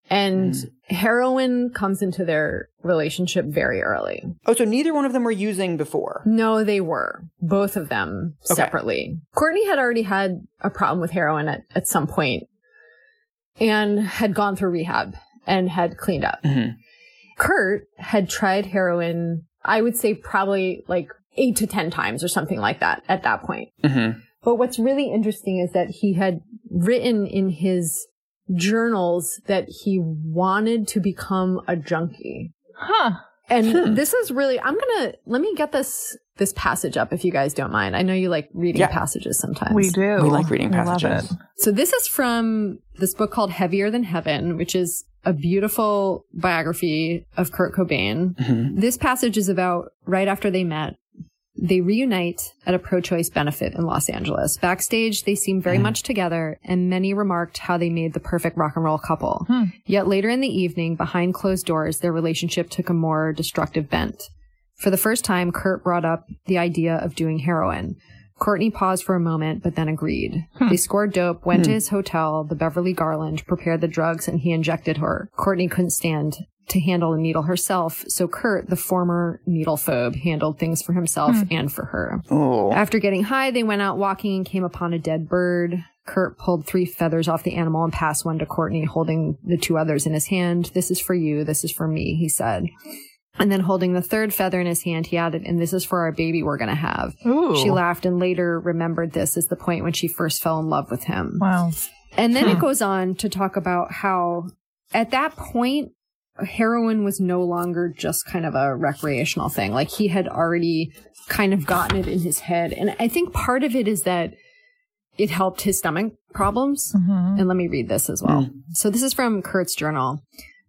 And heroin comes into their relationship very early. Oh, so neither one of them were using before. No, they were. Both of them Okay. separately. Courtney had already had a problem with heroin at, at some point and had gone through rehab and had cleaned up. Mhm. Kurt had tried heroin, I would say probably like eight to 10 times or something like that at that point. Mm-hmm. But what's really interesting is that he had written in his journals that he wanted to become a junkie. Huh. And Hmm. this is really, I'm going to, let me get this, this passage up if you guys don't mind. I know you like reading Yeah. passages sometimes. We do. We like reading passages. So this is from this book called Heavier Than Heaven, which is a beautiful biography of Kurt Cobain. Mm-hmm. This passage is about right after they met. They reunite at a pro-choice benefit in Los Angeles. Backstage, they seem very much together, and many remarked how they made the perfect rock and roll couple. Hmm. Yet later in the evening, behind closed doors, their relationship took a more destructive bent. For the first time, Kurt brought up the idea of doing heroin. Courtney paused for a moment, but then agreed. Hmm. They scored dope, went to hmm. his hotel, the Beverly Garland, prepared the drugs, and he injected her. Courtney couldn't stand to handle a needle herself, so Kurt, the former needle phobe, handled things for himself hmm. and for her. Oh. After getting high, they went out walking and came upon a dead bird. Kurt pulled three feathers off the animal and passed one to Courtney, holding the two others in his hand. This is for you. This is for me, he said. And then holding the third feather in his hand, he added, and this is for our baby we're going to have. Ooh. She laughed and later remembered this as the point when she first fell in love with him. Wow. And then it Hmm. goes on to talk about how at that point, heroin was no longer just kind of a recreational thing. Like he had already kind of gotten it in his head. And I think part of it is that it helped his stomach problems. Mhm. And let me read this as well. So this is from Kurt's journal.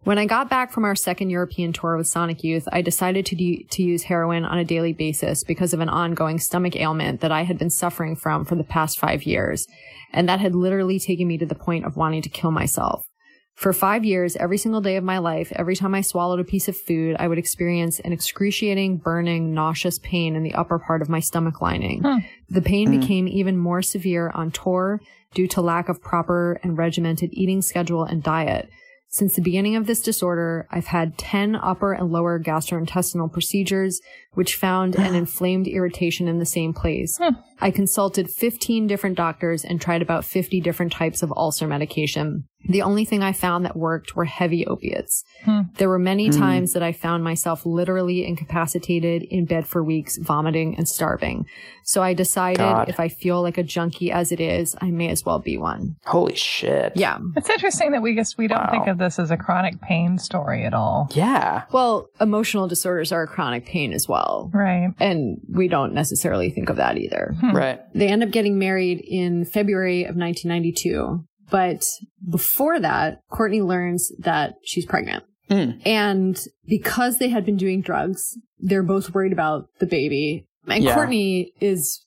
When I got back from our second European tour with Sonic Youth, I decided to, do, to use heroin on a daily basis because of an ongoing stomach ailment that I had been suffering from for the past five years. And that had literally taken me to the point of wanting to kill myself. For five years, every single day of my life, every time I swallowed a piece of food, I would experience an excruciating, burning, nauseous pain in the upper part of my stomach lining. Hmm. The pain became even more severe on tour due to lack of proper and regimented eating schedule and diet. Since the beginning of this disorder, I've had 10 upper and lower gastrointestinal procedures, which found an inflamed irritation in the same place. Hmm. I consulted 15 different doctors and tried about 50 different types of ulcer medication. The only thing I found that worked were heavy opiates. Hmm. There were many times that I found myself literally incapacitated in bed for weeks, vomiting and starving. So I decided God. if I feel like a junkie as it is, I may as well be one. Holy shit. Yeah. It's interesting that we just we don't Wow. think of this as a chronic pain story at all. Yeah. Well, emotional disorders are a chronic pain as well. Right. And we don't necessarily think of that either. Right. They end up getting married in February of 1992. But before that, Courtney learns that she's pregnant. Mm. And because they had been doing drugs, they're both worried about the baby. And Yeah. Courtney is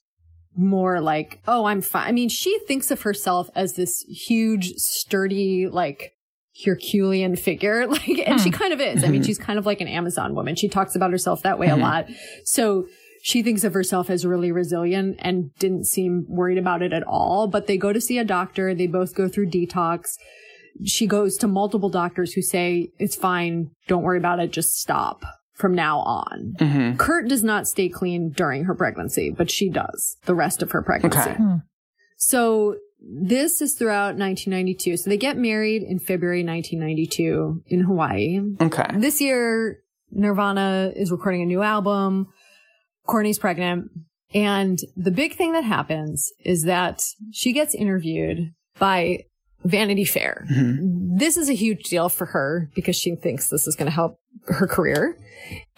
more like, oh, I'm fine. I mean, she thinks of herself as this huge, sturdy, like Herculean figure. Like, and she hmm. kind of is. I mean, hmm. she's kind of like an Amazon woman. She talks about herself that way a hmm. lot. So she thinks of herself as really resilient and didn't seem worried about it at all. But they go to see a doctor. They both go through detox. She goes to multiple doctors who say, it's fine. Don't worry about it. Just stop from now on. Mhm. Kurt does not stay clean during her pregnancy, but she does the rest of her pregnancy. Okay. Hmm. So this is throughout 1992. So they get married in February 1992 in Hawaii. Okay. This year, Nirvana is recording a new album. Courtney's pregnant. And the big thing that happens is that she gets interviewed by Vanity Fair. Mhm. This is a huge deal for her because she thinks this is going to help her career.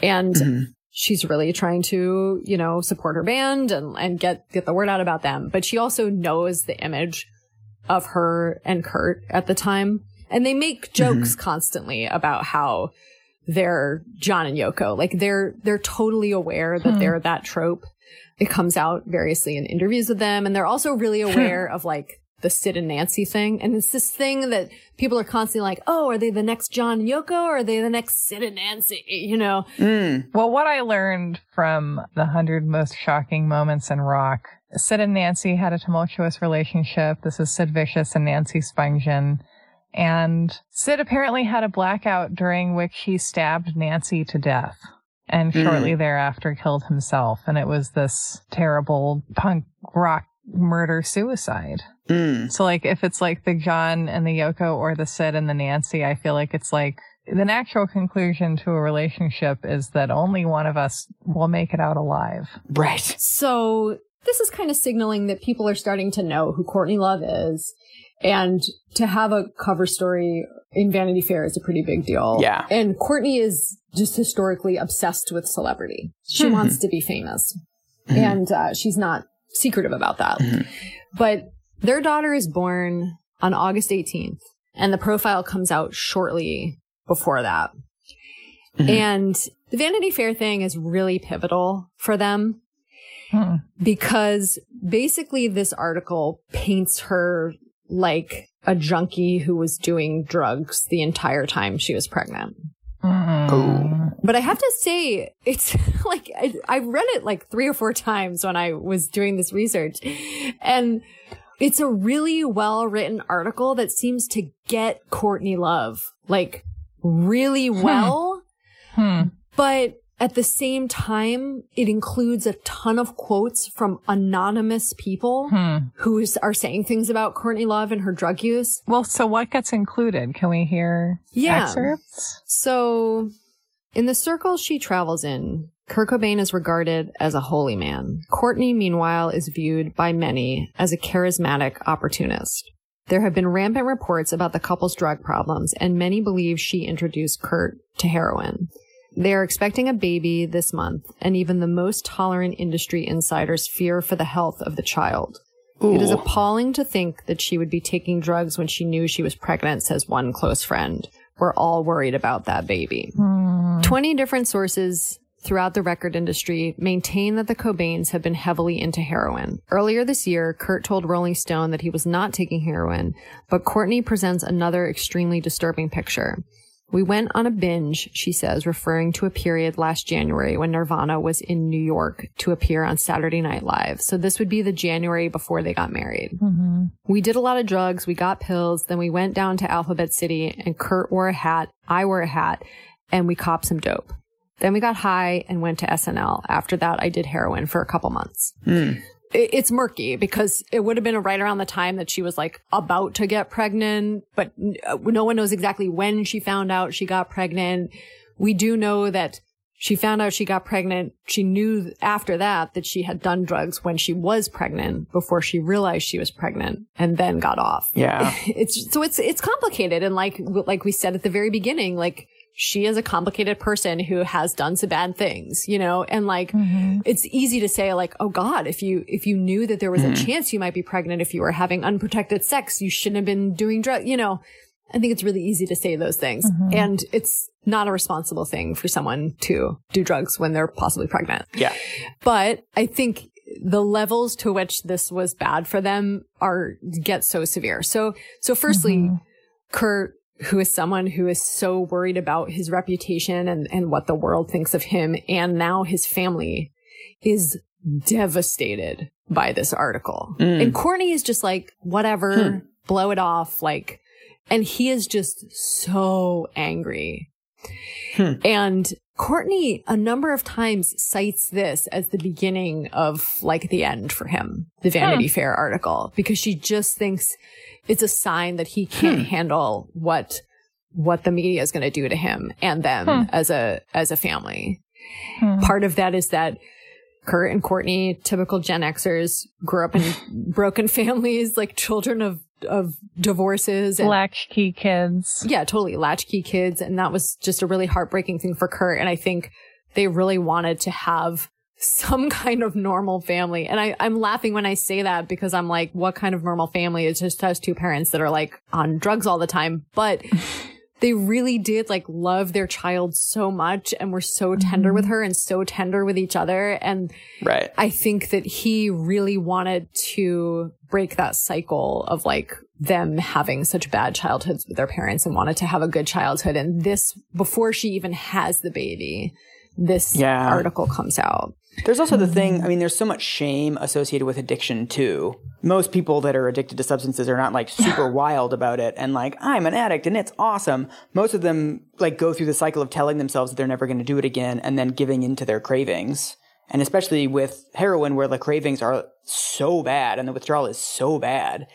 And Mhm. she's really trying to, you know, support her band and, and get, get the word out about them. But she also knows the image of her and Kurt at the time. And they make jokes constantly about how they're John and Yoko. Like they're, they're totally aware that Hmm. they're that trope. It comes out variously in interviews with them. And they're also really aware of like the Sid and Nancy thing. And it's this thing that people are constantly like, oh, are they the next John and Yoko or are they the next Sid and Nancy? You know? Mm. Well, what I learned from the 100 most shocking moments in rock, Sid and Nancy had a tumultuous relationship. This is Sid Vicious and Nancy Spungen. And Sid apparently had a blackout during which he stabbed Nancy to death and Mm. shortly thereafter killed himself. And it was this terrible punk rock murder suicide. Mm. So like if it's like the John and the Yoko or the Sid and the Nancy, I feel like it's like the natural conclusion to a relationship is that only one of us will make it out alive. Right. So this is kind of signaling that people are starting to know who Courtney Love is. And to have a cover story in Vanity Fair is a pretty big deal. Yeah. And Courtney is just historically obsessed with celebrity. She Mhm. wants to be famous. Mhm. And uh, she's not secretive about that. Mhm. But their daughter is born on August 18th, and the profile comes out shortly before that. Mhm. And the Vanity Fair thing is really pivotal for them Hmm. because basically this article paints her like a junkie who was doing drugs the entire time she was pregnant. Mm. Oh. But I have to say, it's like I, I read it like three or four times when I was doing this research, and it's a really well written article that seems to get Courtney Love like really well. Hmm. But at the same time, it includes a ton of quotes from anonymous people Hmm. who are saying things about Courtney Love and her drug use. Well, so what gets included? Can we hear Yeah. excerpts? So, in the circles she travels in, Kurt Cobain is regarded as a holy man. Courtney, meanwhile, is viewed by many as a charismatic opportunist. There have been rampant reports about the couple's drug problems, and many believe she introduced Kurt to heroin. They are expecting a baby this month, and even the most tolerant industry insiders fear for the health of the child. It is appalling to think that she would be taking drugs when she knew she was pregnant, says one close friend. We're all worried about that baby. Hmm. 20 different sources throughout the record industry maintain that the Cobains have been heavily into heroin. Earlier this year, Kurt told Rolling Stone that he was not taking heroin, but Courtney presents another extremely disturbing picture. We went on a binge, she says, referring to a period last January when Nirvana was in New York to appear on Saturday Night Live. So this would be the January before they got married. Mhm. We did a lot of drugs. We got pills. Then we went down to Alphabet City and Kurt wore a hat. I wore a hat and we copped some dope. Then we got high and went to SNL. After that, I did heroin for a couple months. Mm. It- It's murky because it would have been right around the time that she was like about to get pregnant, but uh, no one knows exactly when she found out she got pregnant. We do know that she found out she got pregnant. She knew after that that she had done drugs when she was pregnant before she realized she was pregnant and then got off. Yeah. It's so it's it's complicated and like like we said at the very beginning, like she is a complicated person who has done some bad things, you know, and like Mm-hmm. it's easy to say like, oh God, if you if you knew that there was a mm. chance you might be pregnant if you were having unprotected sex, you shouldn't have been doing drugs, you know. I think it's really easy to say those things. Mm-hmm. And it's not a responsible thing for someone to do drugs when they're possibly pregnant. Yeah. But I think the levels to which this was bad for them are get so severe. So, so firstly, mm-hmm. Kurt, who is someone who is so worried about his reputation and, and what the world thinks of him and now his family is devastated by this article. Mm. And Courtney is just like, whatever, hmm. blow it off. Like, and he is just so angry. Hmm. And Courtney, a number of times cites this as the beginning of like the end for him, the Vanity Fair article, because she just thinks it's a sign that he can't hmm. handle what, what the media is going to do to him and them hmm. as a, as a family. Hmm. Part of that is that Kurt and Courtney, typical Gen Xers, grew up in broken families, like children of, of divorces and Latchkey kids. yeah, totally latchkey kids. And that was just a really heartbreaking thing for Kurt. And I think they really wanted to have some kind of normal family. And I, I'm laughing when I say that because I'm like, what kind of normal family is just has two parents that are like on drugs all the time? But they really did like love their child so much and were so tender with mm-hmm. her and so tender with each other. And Right. I think that he really wanted to break that cycle of like them having such bad childhoods with their parents and wanted to have a good childhood. And this, before she even has the baby, this Yeah. article comes out. There's also the thing, I mean, there's so much shame associated with addiction too. Most people that are addicted to substances are not like super wild about it and like, I'm an addict and it's awesome. Most of them like go through the cycle of telling themselves that they're never going to do it again and then giving into their cravings. And especially with heroin where the cravings are so bad and the withdrawal is so bad.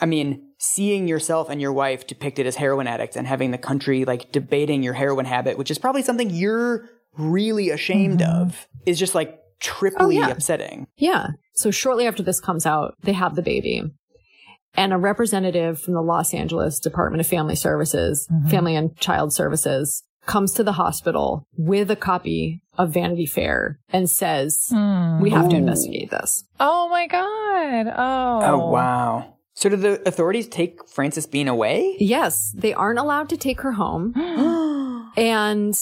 I mean, seeing yourself and your wife depicted as heroin addicts and having the country like debating your heroin habit, which is probably something you're really ashamed mm-hmm. of, is just like triply yeah. upsetting. Yeah. So shortly after this comes out, they have the baby. And a representative from the Los Angeles Department of Family Services, Family and Child Services, comes to the hospital with a copy of Vanity Fair and says, Hmm. We have to investigate this. Oh my god. Oh. Oh, wow. So did the authorities take Frances Bean away? Yes, they aren't allowed to take her home. And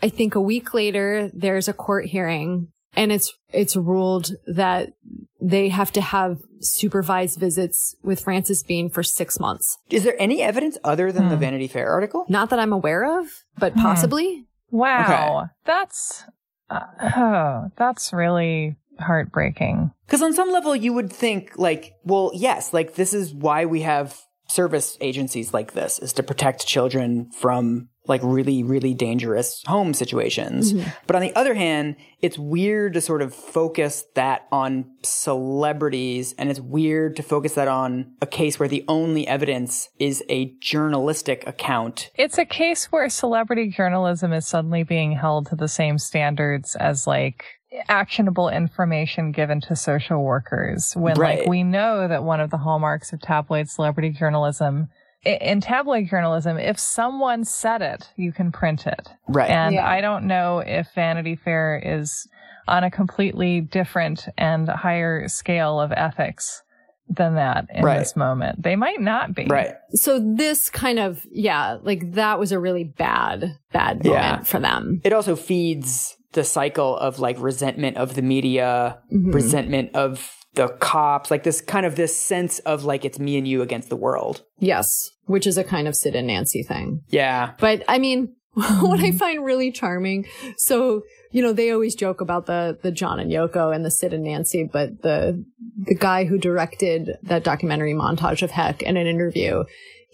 I think a week later, there's a court hearing and it's, it's ruled that they have to have supervised visits with Frances Bean for six months. Is there any evidence other than Hmm. the Vanity Fair article? Not that I'm aware of, but possibly. Wow. That's uh, oh, that's really heartbreaking. Because on some level, you would think, like, well, yes, like, this is why we have service agencies like this, is to protect children from, like, really, really dangerous home situations. Mm-hmm. But on the other hand, it's weird to sort of focus that on celebrities, and it's weird to focus that on a case where the only evidence is a journalistic account. It's a case where celebrity journalism is suddenly being held to the same standards as like actionable information given to social workers when Right. like we know that one of the hallmarks of tabloid celebrity journalism in tabloid journalism if someone said it you can print it Right. and Yeah. i don't know if vanity fair is on a completely different and higher scale of ethics than that in Right. this moment they might not be right. So this kind of, yeah, like that was a really bad, bad moment Yeah. for them. it also feeds the cycle of like resentment of the media, Mm-hmm. resentment of the cops, like this kind of this sense of like it's me and you against the world. Yes. Which is a kind of Sid and Nancy thing. Yeah. But I mean, what I find really charming. So, you know, they always joke about the, the John and Yoko and the Sid and Nancy, but the, the guy who directed that documentary montage of Heck in an interview,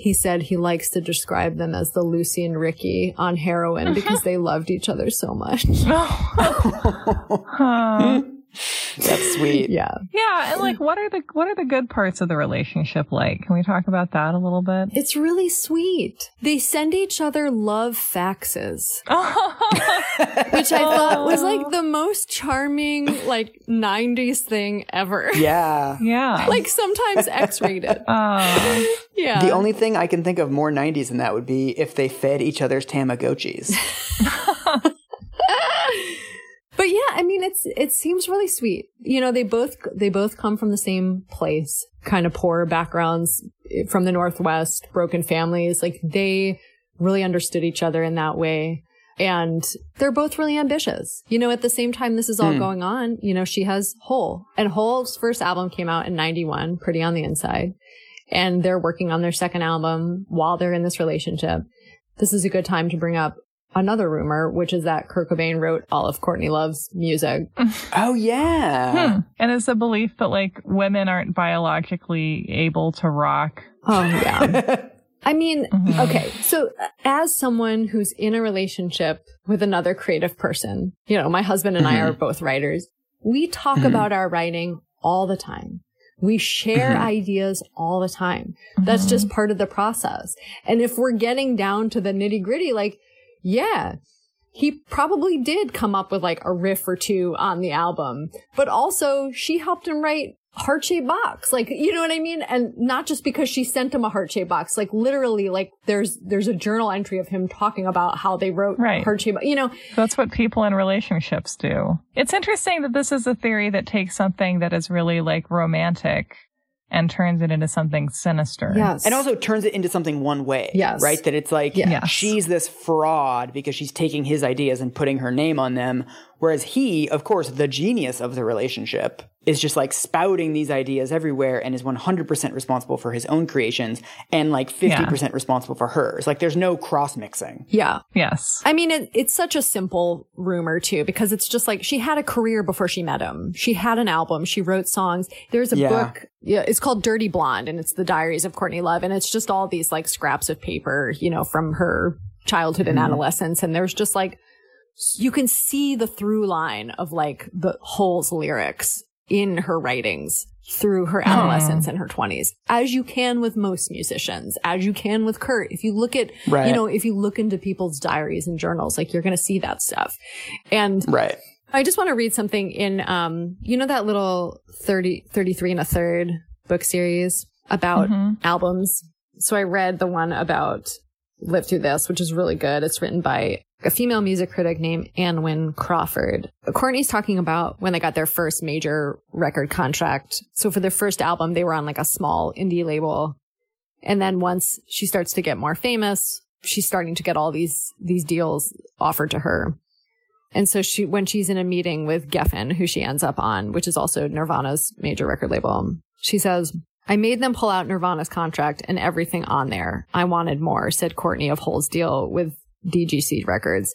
he said he likes to describe them as the Lucy and Ricky on heroin because uh-huh. they loved each other so much. Oh. Huh. That's sweet. yeah. Yeah, and like what are the what are the good parts of the relationship like? Can we talk about that a little bit? It's really sweet. They send each other love faxes. which I thought was oh. like the most charming, like 90s thing ever. Yeah. Yeah. like sometimes X rated. Oh. Yeah. The only thing I can think of more 90s than that would be if they fed each other's Tamagotchis. But yeah, I mean, it's it seems really sweet. You know, they both they both come from the same place, kind of poor backgrounds eh, from the Northwest, broken families. Like they really understood each other in that way, and they're both really ambitious. You know, at the same time this is all going on, you know, she has Hole, and Hole's first album came out in '91, Pretty on the Inside, and they're working on their second album while they're in this relationship. This is a good time to bring up another rumor, which is that Kurt Cobain wrote all of Courtney Love's music. oh, yeah. Hmm. And it's the belief that like women aren't biologically able to rock. Oh, yeah. I mean, Mhm. okay. So uh, as someone who's in a relationship with another creative person, you know, my husband and I Mhm. are both writers. We talk Mhm. about our writing all the time. We share Mhm. ideas all the time. That's just part of the process. And if we're getting down to the nitty gritty, like, yeah, he probably did come up with like a riff or two on the album, but also she helped him write heart shaped box. Like, you know what I mean? And not just because she sent him a heart shaped box, like literally, like there's, there's a journal entry of him talking about how they wrote Right. heart shaped, you know, That's what people in relationships do. It's interesting that this is a theory that takes something that is really like romantic and turns it into something sinister. yes. And also turns it into something one way. Yes. Right? That it's like Yes. she's this fraud because she's taking his ideas and putting her name on them. Whereas he, of course, the genius of the relationship, is just like spouting these ideas everywhere and is 100% responsible for his own creations and like 50% responsible for hers. Like there's no cross mixing. yeah. Yes. I mean, it, it's such a simple rumor too, because it's just like she had a career before she met him. She had an album. She wrote songs. There's a Yeah. book. Yeah, it's called Dirty Blonde and it's the diaries of Courtney Love. And it's just all these like scraps of paper, you know, from her childhood and mm-hmm. adolescence. And there's just like, you can see the through line of like the Hole's lyrics in her writings through her adolescence and her 20s, as you can with most musicians, as you can with Kurt. If you look at, Right. you know, if you look into people's diaries and journals, like you're going to see that stuff. And Right. I just want to read something in, um, you know, that little 30, 33 and a third book series about Mhm. albums. So I read the one about Live Through This, which is really good. It's written by a female music critic named Anwen Crawford. Courtney's talking about when they got their first major record contract. So for their first album, they were on like a small indie label. And then once she starts to get more famous, she's starting to get all these, these deals offered to her. And so she, when she's in a meeting with Geffen, who she ends up on, which is also Nirvana's major record label, she says, I made them pull out Nirvana's contract and everything on there. I wanted more, said Courtney of Hole's deal with DGC Records.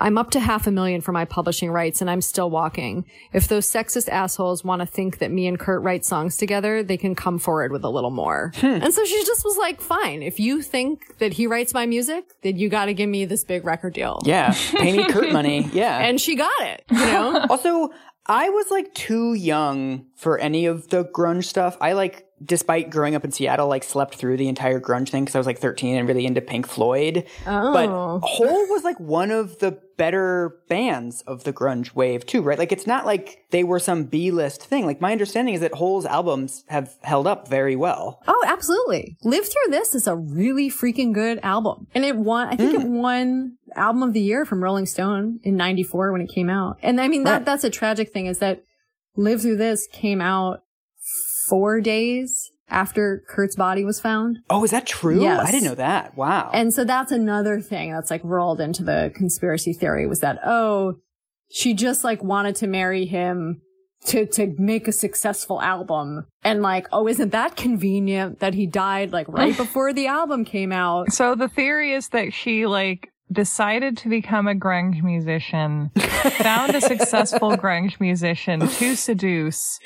I'm up to half a million for my publishing rights and I'm still walking. If those sexist assholes want to think that me and Kurt write songs together, they can come forward with a little more. Hmm. And so she just was like, fine. If you think that he writes my music, then you got to give me this big record deal. Yeah. Pay me Kurt money. Yeah. And she got it, you know? also, I was like too young for any of the grunge stuff. I like, despite growing up in Seattle, like slept through the entire grunge thing because I was like 13 and really into Pink Floyd. Oh. But. Hole was like one of the better bands of the grunge wave too, right? Like it's not like they were some B-list thing. Like my understanding is that Hole's albums have held up very well. Oh, absolutely. Live Through This is a really freaking good album. And it won, I think it mm. won album of the year from Rolling Stone in 94 when it came out. And I mean, that, Right. that's a tragic thing is that Live Through This came out four days after Kurt's body was found. Oh, is that true? Yes. I didn't know that. Wow. And so that's another thing that's like rolled into the conspiracy theory was that, oh, she just like wanted to marry him to, to make a successful album. And like, oh, isn't that convenient that he died like right before the album came out? So the theory is that she like decided to become a grunge musician, found a successful grunge musician to seduce,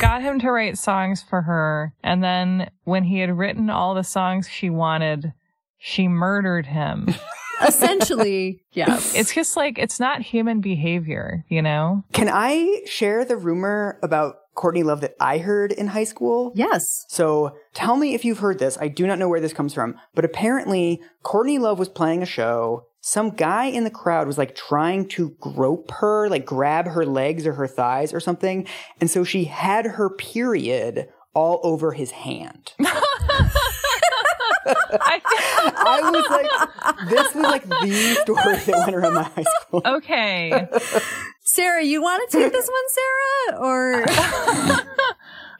got him to write songs for her, and then when he had written all the songs she wanted, she murdered him. Essentially, yes. It's just like it's not human behavior, you know? Can I share the rumor about Courtney Love that I heard in high school? yes. So tell me if you've heard this. I do not know where this comes from, but apparently Courtney Love was playing a show. Some guy in the crowd was like trying to grope her, like grab her legs or her thighs or something. And so she had her period all over his hand. I, I was like, this was like the story that went around my high school. okay. Sarah, you want to take this one, Sarah? Or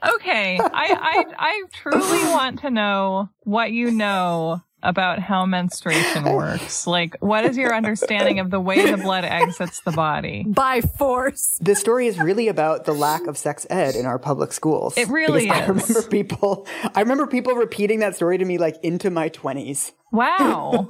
Okay. I, I, I truly want to know what you know about how menstruation works. Like, what is your understanding of the way the blood exits the body? by force? The story is really about the lack of sex ed in our public schools. It really Because I remember people, I remember people repeating that story to me like into my twenties. Wow.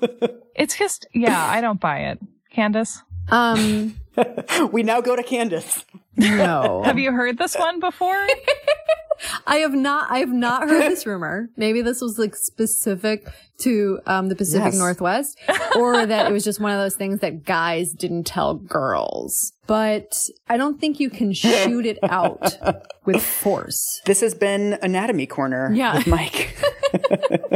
it's just, yeah, I don't buy it. Candace, Um, We now go to Candace. no. have you heard this one before? I have not. I have not heard this rumor. Maybe this was like specific to um, the Pacific Yes. Northwest, or that it was just one of those things that guys didn't tell girls. But I don't think you can shoot it out with force. This has been Anatomy Corner Yeah. with Mike.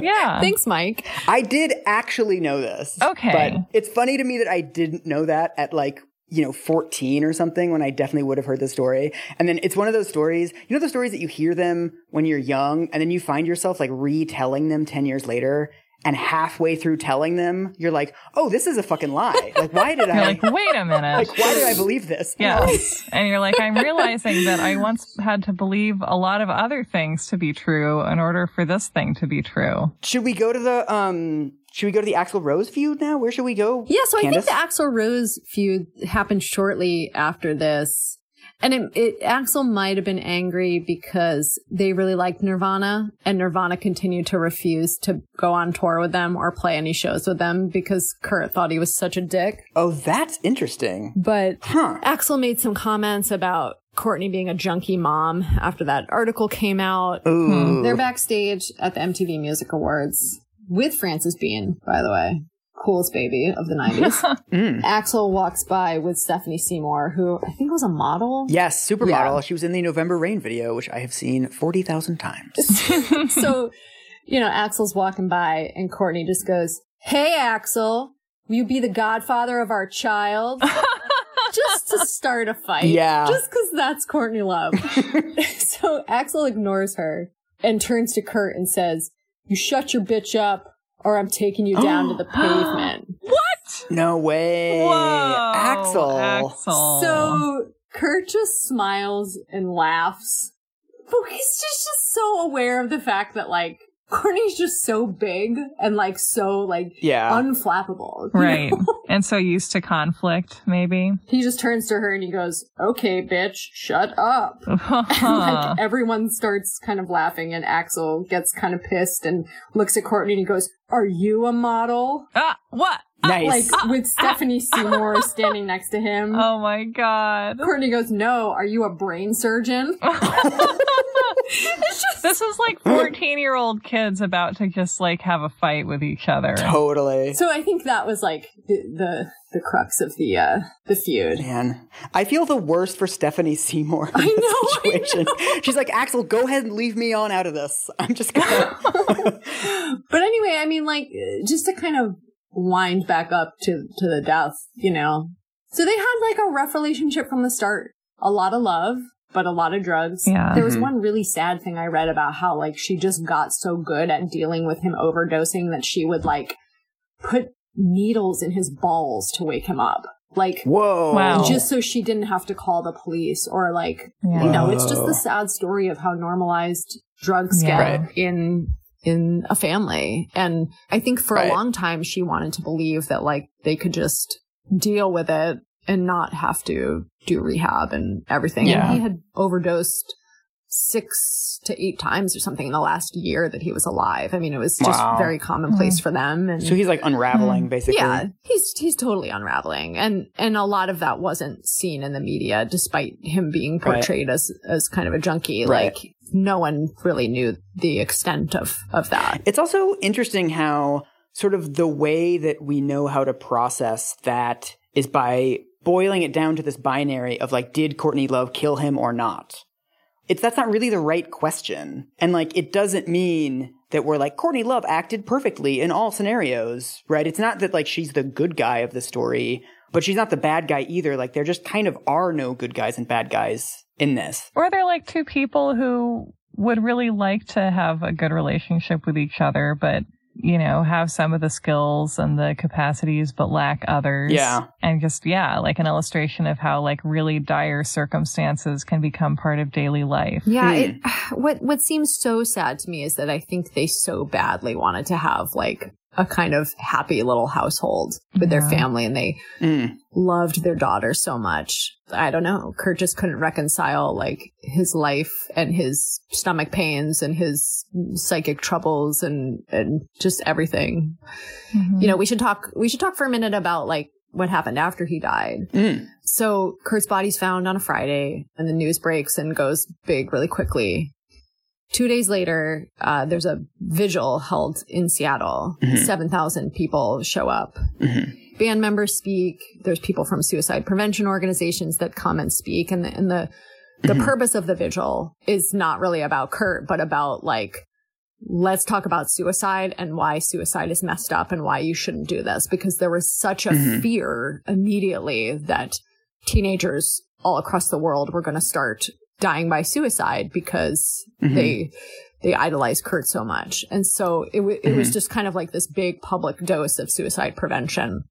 Yeah. Thanks, Mike. I did actually know this. Okay. But it's funny to me that I didn't know that at like, you know, 14 or something when I definitely would have heard the story. And then it's one of those stories, you know, the stories that you hear them when you're young and then you find yourself like retelling them 10 years later. And halfway through telling them, you're like, oh, this is a fucking lie. Like, why did You're I, like, wait a minute. like, why did I believe this? Yes. And you're like, I'm realizing that I once had to believe a lot of other things to be true in order for this thing to be true. Should we go to the, um, should we go to the Axl Rose feud now? Where should we go? Yeah, so I think the Axl Rose feud happened shortly after this. And it, it Axl might have been angry because they really liked Nirvana and Nirvana continued to refuse to go on tour with them or play any shows with them because Kurt thought he was such a dick. Oh, that's interesting. But Huh. Axl made some comments about Courtney being a junkie mom after that article came out. Ooh. Hmm. They're backstage at the MTV Music Awards with Frances Bean, by the way. Coolest baby of the 90s. Mm. Axl walks by with Stephanie Seymour, who I think was a model. Yes, supermodel. Yeah. She was in the November Rain video, which I have seen 40,000 times. so, you know, Axl's walking by and Courtney just goes, Hey, Axl, will you be the godfather of our child? just to start a fight. Yeah. Just because that's Courtney Love. so Axl ignores her and turns to Kurt and says, You shut your bitch up or I'm taking you down to the pavement. What? No way. Whoa. Axl. Axl. So Kurt just smiles and laughs. But he's just, just so aware of the fact that like Courtney's just so big and like so like Yeah. unflappable. Right. and so used to conflict, maybe. He just turns to her and he goes, Okay, bitch, shut up. and like everyone starts kind of laughing and Axl gets kind of pissed and looks at Courtney and he goes, Are you a model? ah, what? Nice. Like ah, with ah, Stephanie ah. Seymour standing next to him. Oh my god. Courtney goes, No, are you a brain surgeon? it's just This is like 14 year old kids about to just like have a fight with each other. totally. so I think that was like the the, the crux of the uh the feud. Man, I feel the worst for Stephanie Seymour in I this know, I situation. She's like, Axl, go ahead and leave me on out of this. I'm just gonna. But anyway, I mean like just to kind of wind back up to to the death, you know. So they had like a rough relationship from the start. A lot of love, but a lot of drugs. Yeah. There was Mhm. one really sad thing I read about how like she just got so good at dealing with him overdosing that she would like put needles in his balls to wake him up. Like Whoa. Wow. just so she didn't have to call the police or like Yeah. you know, it's just the sad story of how normalized drugs Yeah. get Right. in in a family. And I think for Right. a long time she wanted to believe that like they could just deal with it and not have to do rehab and everything. Yeah. And he had overdosed six to eight times or something in the last year that he was alive. I mean, it was just Wow. very commonplace mm. for them. And So he's like unraveling, mm. basically. yeah, he's he's totally unraveling, and and a lot of that wasn't seen in the media, despite him being Right. portrayed as as kind of a junkie. Right. Like no one really knew the extent of of that. It's also interesting how sort of the way that we know how to process that is by boiling it down to this binary of like, did Courtney Love kill him or not? It's that's not really the right question. And like it doesn't mean that we're like Courtney Love acted perfectly in all scenarios, right? It's not that like she's the good guy of the story, but she's not the bad guy either. Like there just kind of are no good guys and bad guys in this. Or they're like two people who would really like to have a good relationship with each other, but you know, have some of the skills and the capacities, but lack others. Yeah. And just, yeah, like an illustration of how like really dire circumstances can become part of daily life. Yeah. Hmm. It, what, what seems so sad to me is that I think they so badly wanted to have like a kind of happy little household with their family and they Mm. loved their daughter so much. I don't know. Kurt just couldn't reconcile like his life and his stomach pains and his psychic troubles and, and just everything. Mhm. You know, we should talk, we should talk for a minute about like what happened after he died. Mm. So Kurt's body's found on a Friday and the news breaks and goes big really quickly. Two days later, uh, there's a vigil held in Seattle. Mhm. 7,000 people show up. Mhm. Band members speak. There's people from suicide prevention organizations that come and speak. And the, and the, the Mhm. purpose of the vigil is not really about Kurt, but about like, let's talk about suicide and why suicide is messed up and why you shouldn't do this because there was such a Mhm. fear immediately that teenagers all across the world were going to start dying by suicide because Mhm. they they idolize Kurt so much. And so it w- it was Mhm. just kind of like this big public dose of suicide prevention.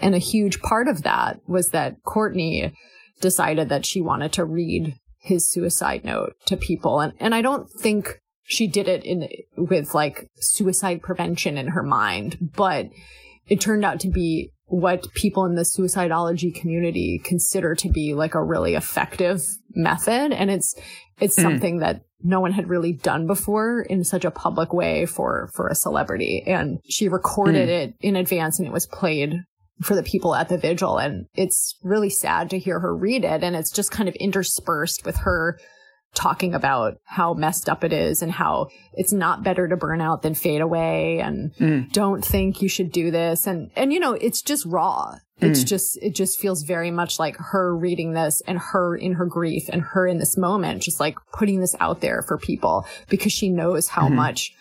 And a huge part of that was that Courtney decided that she wanted to read his suicide note to people. And, and I don't think she did it in with like suicide prevention in her mind, but it turned out to be what people in the suicidology community consider to be like a really effective method. And it's, it's Mm. something that no one had really done before in such a public way for, for a celebrity. And she recorded Mm. it in advance and it was played for the people at the vigil. And it's really sad to hear her read it. And it's just kind of interspersed with her talking about how messed up it is and how it's not better to burn out than fade away and Mm. don't think you should do this. And, and, you know, it's just raw. It's Mm. just, it just feels very much like her reading this and her in her grief and her in this moment, just like putting this out there for people because she knows how Mhm. much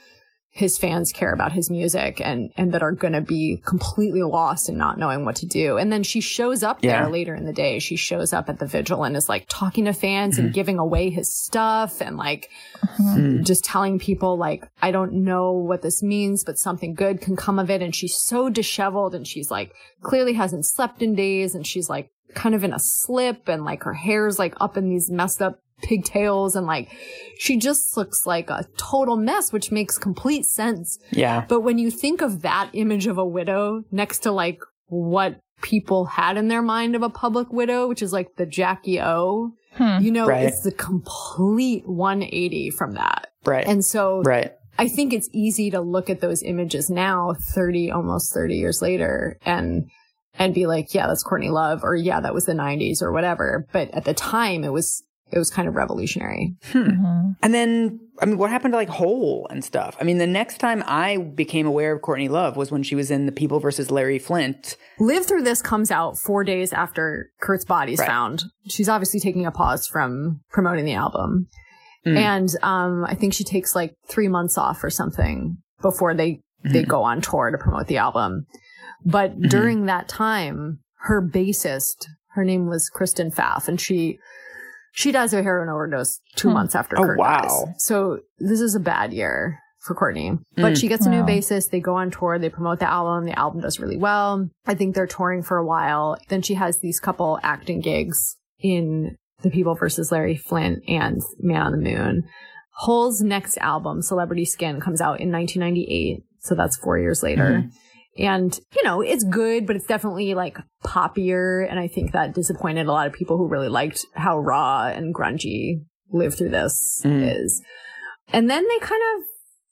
his fans care about his music and and that are going to be completely lost and not knowing what to do. And then she shows up Yeah. there later in the day. She shows up at the vigil and is like talking to fans Mm-hmm. and giving away his stuff and like Mm. just telling people like I don't know what this means, but something good can come of it. And she's so disheveled and she's like clearly hasn't slept in days and she's like kind of in a slip and like her hair's like up in these messed up pigtails and like she just looks like a total mess, which makes complete sense. Yeah. But when you think of that image of a widow next to like what people had in their mind of a public widow, which is like the Jackie O, Hmm. you know, Right. it's the complete 180 from that. Right. And so right. I think it's easy to look at those images now, 30, almost 30 years later and, and be like, yeah, that's Courtney Love or yeah, that was the 90s or whatever. But at the time it was, it was kind of revolutionary. Mhm. And then, I mean, what happened to like Hole and stuff? I mean, the next time I became aware of Courtney Love was when she was in The People versus Larry Flynt. Live Through This comes out four days after Kurt's body's Right. found. She's obviously taking a pause from promoting the album. Mm. And um, I think she takes like three months off or something before they, they Mhm. go on tour to promote the album. But Mm-hmm. during that time, her bassist, her name was Kristen Pfaff, and she she dies of a heroin overdose two Hmm. months after Oh, Kurt wow. dies. So this is a bad year for Courtney. But Mm. she gets a new Wow. bassist. They go on tour. They promote the album. The album does really well. I think they're touring for a while. Then she has these couple acting gigs in The People versus Larry Flynt and Man on the Moon. Hole's next album, Celebrity Skin, comes out in 1998. So that's four years later. And, you know, it's good, but it's definitely like poppier. And I think that disappointed a lot of people who really liked how raw and grungy Live Through This Mm. is. And then they kind of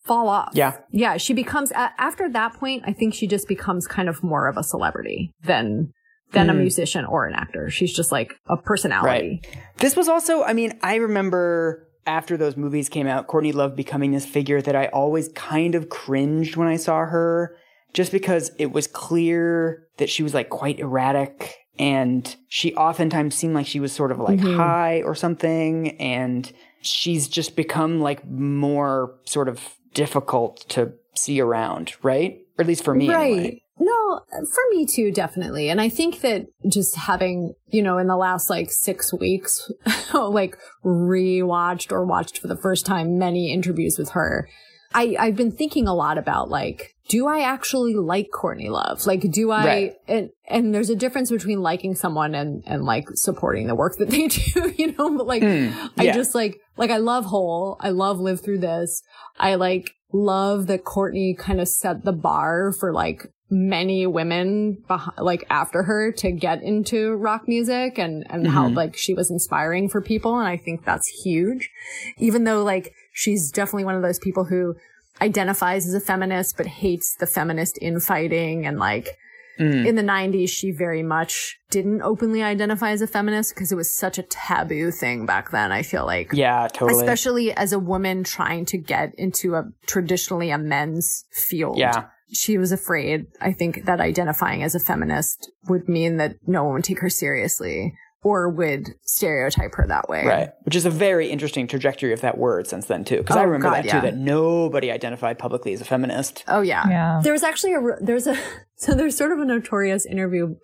fall off. Yeah. Yeah. She becomes, a- after that point, I think she just becomes kind of more of a celebrity than, than a Mm. musician or an actor. She's just like a personality. This was also, I mean, I remember after those movies came out, Courtney Love becoming this figure that I always kind of cringed when I saw her, just because it was clear that she was like quite erratic and she oftentimes seemed like she was sort of like Mhm. high or something and she's just become like more sort of difficult to see around, right? Or at least for me. right. anyway. No, for me too, definitely. And I think that just having, you know, in the last like six weeks, like rewatched or watched for the first time many interviews with her, I, I've been thinking a lot about like, do I actually like Courtney Love? Like, do I, Right. and, and there's a difference between liking someone and, and like supporting the work that they do, you know, but like, Mm, I just like, like I love Hole. I love Live Through This. I like love that Courtney kind of set the bar for like many women beh- like after her to get into rock music and, and how Mhm. like she was inspiring for people. And I think that's huge. Even though like she's definitely one of those people who identifies as a feminist, but hates the feminist infighting and like, Mm. in the 90s, she very much didn't openly identify as a feminist because it was such a taboo thing back then. I feel like. Yeah, totally. Especially as a woman trying to get into a traditionally a men's field. yeah. She was afraid, I think, that identifying as a feminist would mean that no one would take her seriously or would stereotype her that way. Right. Which is a very interesting trajectory of that word since then, too. Because I Oh, remember God, that, yeah. too, that nobody identified publicly as a feminist. Oh, yeah. Yeah. There was actually a, there's a, so there's sort of a notorious interview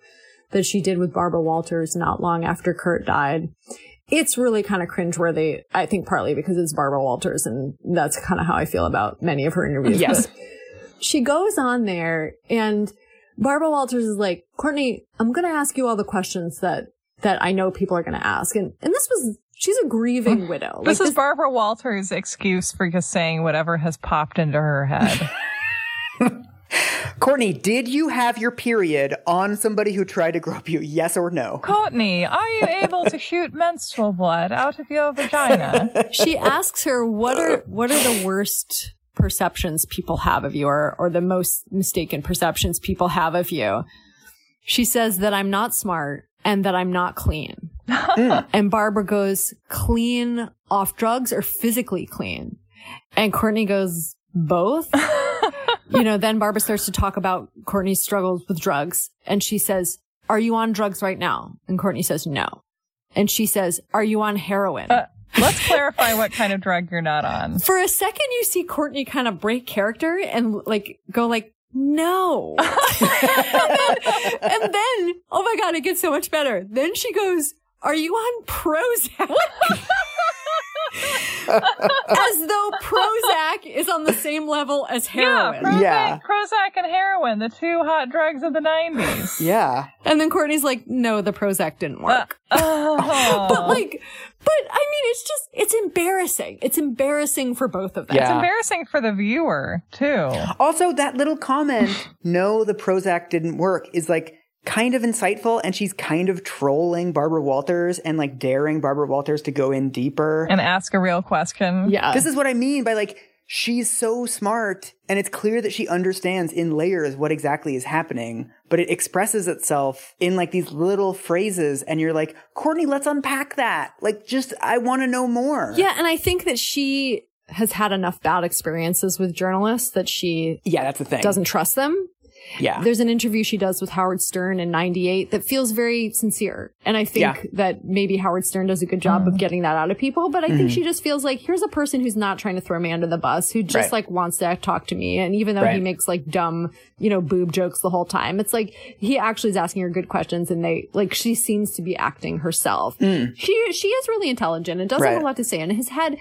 that she did with Barbara Walters not long after Kurt died. It's really kind of cringeworthy, I think partly because it's Barbara Walters and that's kind of how I feel about many of her interviews. Yes. She goes on there and Barbara Walters is like, Courtney, I'm going to ask you all the questions that, that I know people are going to ask. And, and this was, she's a grieving widow. This Like, is Barbara Walters' excuse for just saying whatever has popped into her head. Courtney, did you have your period on somebody who tried to grope you? Yes or no? Courtney, are you able to shoot menstrual blood out of your vagina? she asks her what are what are the worst perceptions people have of you or, or the most mistaken perceptions people have of you she says that i'm not smart and that i'm not clean. And barbara goes clean off drugs or physically clean. And courtney goes both. You know then barbara starts to talk about courtney's struggles with drugs. And she says are you on drugs right now? And courtney says no. And she says are you on heroin? Uh, let's clarify what kind of drug you're not on. for a second you see Courtney kind of break character and like go like no and, then, and then oh my god it gets so much better then she goes are you on Prozac? as though Prozac is on the same level as heroin. Yeah, Prozac, Yeah. Prozac and heroin, the two hot drugs of the 90s. Yeah. And then Courtney's like, no, the Prozac didn't work. Oh. but like, but I mean, it's just, it's embarrassing. It's embarrassing for both of them. Yeah. it's embarrassing for the viewer, too. Also, that little comment, no, the Prozac didn't work, is like kind of insightful. And she's kind of trolling Barbara Walters and like daring Barbara Walters to go in deeper. And ask a real question. Yeah. this is what I mean by like, she's so smart and it's clear that she understands in layers what exactly is happening, but it expresses itself in like these little phrases. And you're like, Courtney, let's unpack that. Like, just, I want to know more. Yeah, and I think that she has had enough bad experiences with journalists that she Yeah, that's the thing. doesn't trust them. Yeah. There's an interview she does with Howard Stern in 98 that feels very sincere. And I think Yeah. Mm-hmm. that maybe Howard Stern does a good job of getting that out of people, but I think she just feels like here's a person who's not trying to throw me under the bus, who just Right. like wants to talk to me. And even though he makes like dumb, you know, boob jokes the whole time, it's like he actually is asking her good questions and they like she seems to be acting herself. She she is really intelligent and does have Mm. A lot to say in his had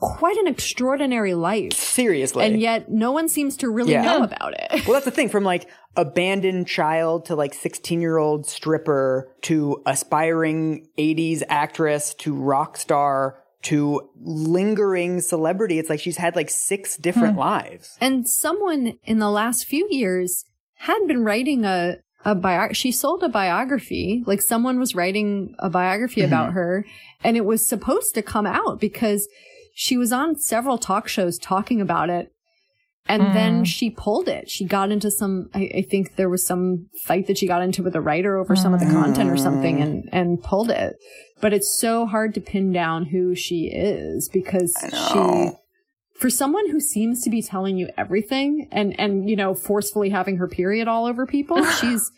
quite an extraordinary life. Seriously. And yet no one seems to really Yeah. know about it. Well, that's the thing. From like abandoned child to like 16 year old stripper to aspiring 80s actress to rock star to lingering celebrity. It's like she's had like six different hmm. lives. And someone in the last few years had been writing a a bio. She sold a biography. Like someone was writing a biography mm-hmm. about her, and it was supposed to come out because she was on several talk shows talking about it. And then hmm. she pulled it. She got into some, I, I think there was some fight that she got into with a writer over some of the content or something hmm. and, and pulled it. But it's so hard to pin down who she is because she, for someone who seems to be telling you everything and and you know forcefully having her period all over people she's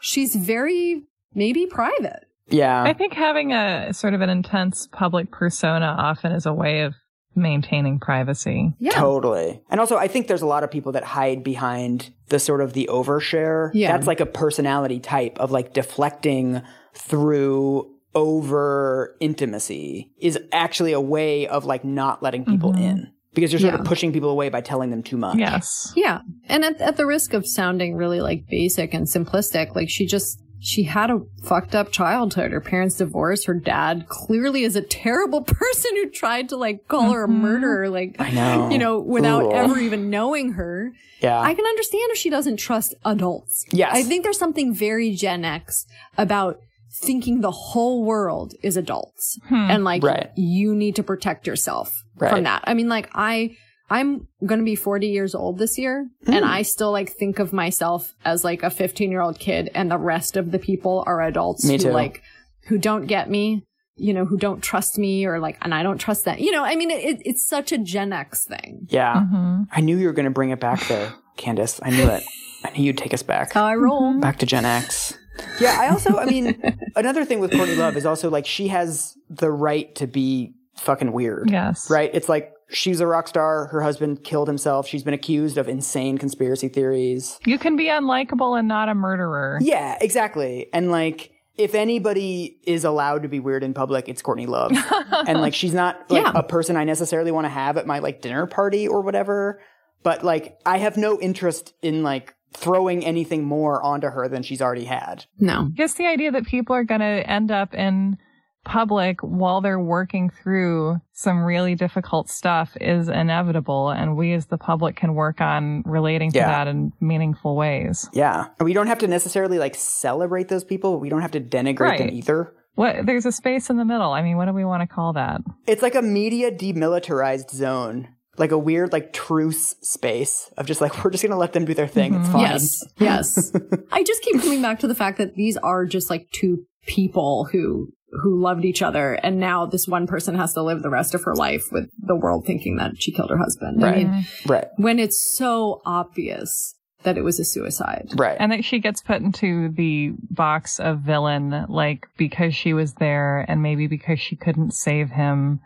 she's very maybe private. Yeah. I think having a sort of an intense public persona often is a way of maintaining privacy. Yeah. Totally. And also I think there's a lot of people that hide behind the sort of the overshare. Yeah. That's like a personality type of like deflecting through over intimacy is actually a way of like not letting people mm-hmm. in. Because you're sort Yeah. of pushing people away by telling them too much. Yes. Yeah. And at, at the risk of sounding really like basic and simplistic, like she just, she had a fucked up childhood. Her parents divorced. Her dad clearly is a terrible person who tried to like call her a mm-hmm. murderer, like, I know. you know, without Ooh. ever even knowing her. Yeah. I can understand if she doesn't trust adults. Yes. I think there's something very Gen X about thinking the whole world is adults hmm. and like Right. you need to protect yourself Right. from that. I mean, like I, I'm going to be 40 years old this year Hmm. and I still like think of myself as like a 15 year old kid and the rest of the people are adults Me who too. like, who don't get me, you know, who don't trust me or like, and I don't trust them. You know, I mean, it, it's such a Gen X thing. yeah. hmm I knew you were going to bring it back there, Candace. I knew it. I knew you'd take us back. How I roll. back to Gen X. Yeah, I also, I mean, another thing with Courtney Love is also like she has the right to be fucking weird. Yes. Right? It's like she's a rock star. Her husband killed himself. She's been accused of insane conspiracy theories. You can be unlikable and not a murderer. Yeah, exactly. And like, if anybody is allowed to be weird in public, it's Courtney Love. and like, she's not like Yeah. a person I necessarily want to have at my like dinner party or whatever. But like, I have no interest in like throwing anything more onto her than she's already had. No. I guess the idea that people are going to end up in public while they're working through some really difficult stuff is inevitable. And we as the public can work on relating to Yeah. that in meaningful ways. Yeah. And we don't have to necessarily like celebrate those people. We don't have to denigrate them either. What, there's a space in the middle. I mean, what do we want to call that? It's like a media demilitarized zone, like a weird like truce space of just like, we're just going to let them do their thing. It's mm-hmm. fine. Yes. Yes. I just keep coming back to the fact that these are just like two people who who loved each other and now this one person has to live the rest of her life with the world thinking that she killed her husband. I Right. mean, mm-hmm. Right. when it's so obvious that it was a suicide. Right. And that she gets put into the box of villain, like because she was there and maybe because she couldn't save him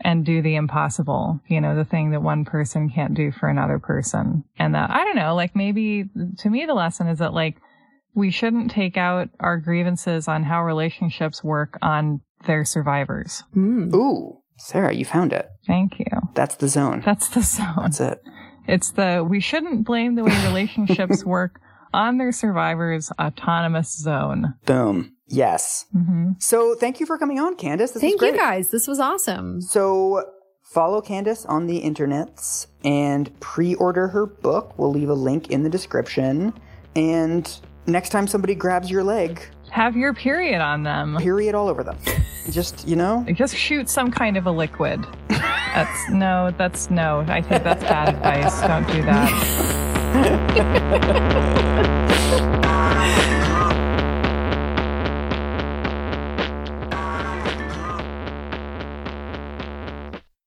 and do the impossible, you know, the thing that one person can't do for another person. And that, I don't know, like maybe to me, the lesson is that like we shouldn't take out our grievances on how relationships work on their survivors. Mm. Ooh, Sarah, you found it. Thank you. That's the zone. That's the zone. That's it. It's the, we shouldn't blame the way relationships work on their survivors' autonomous zone. Boom. Yes. hmm So thank you for coming on, Candace. This Thank was you guys. This was awesome. So follow Candace on the internets and pre-order her book. We'll leave a link in the description. And next time somebody grabs your leg, Have your period on them. period all over them. Just, you know, Just shoot some kind of a liquid. That's no, that's no. I think that's bad advice. Don't do that.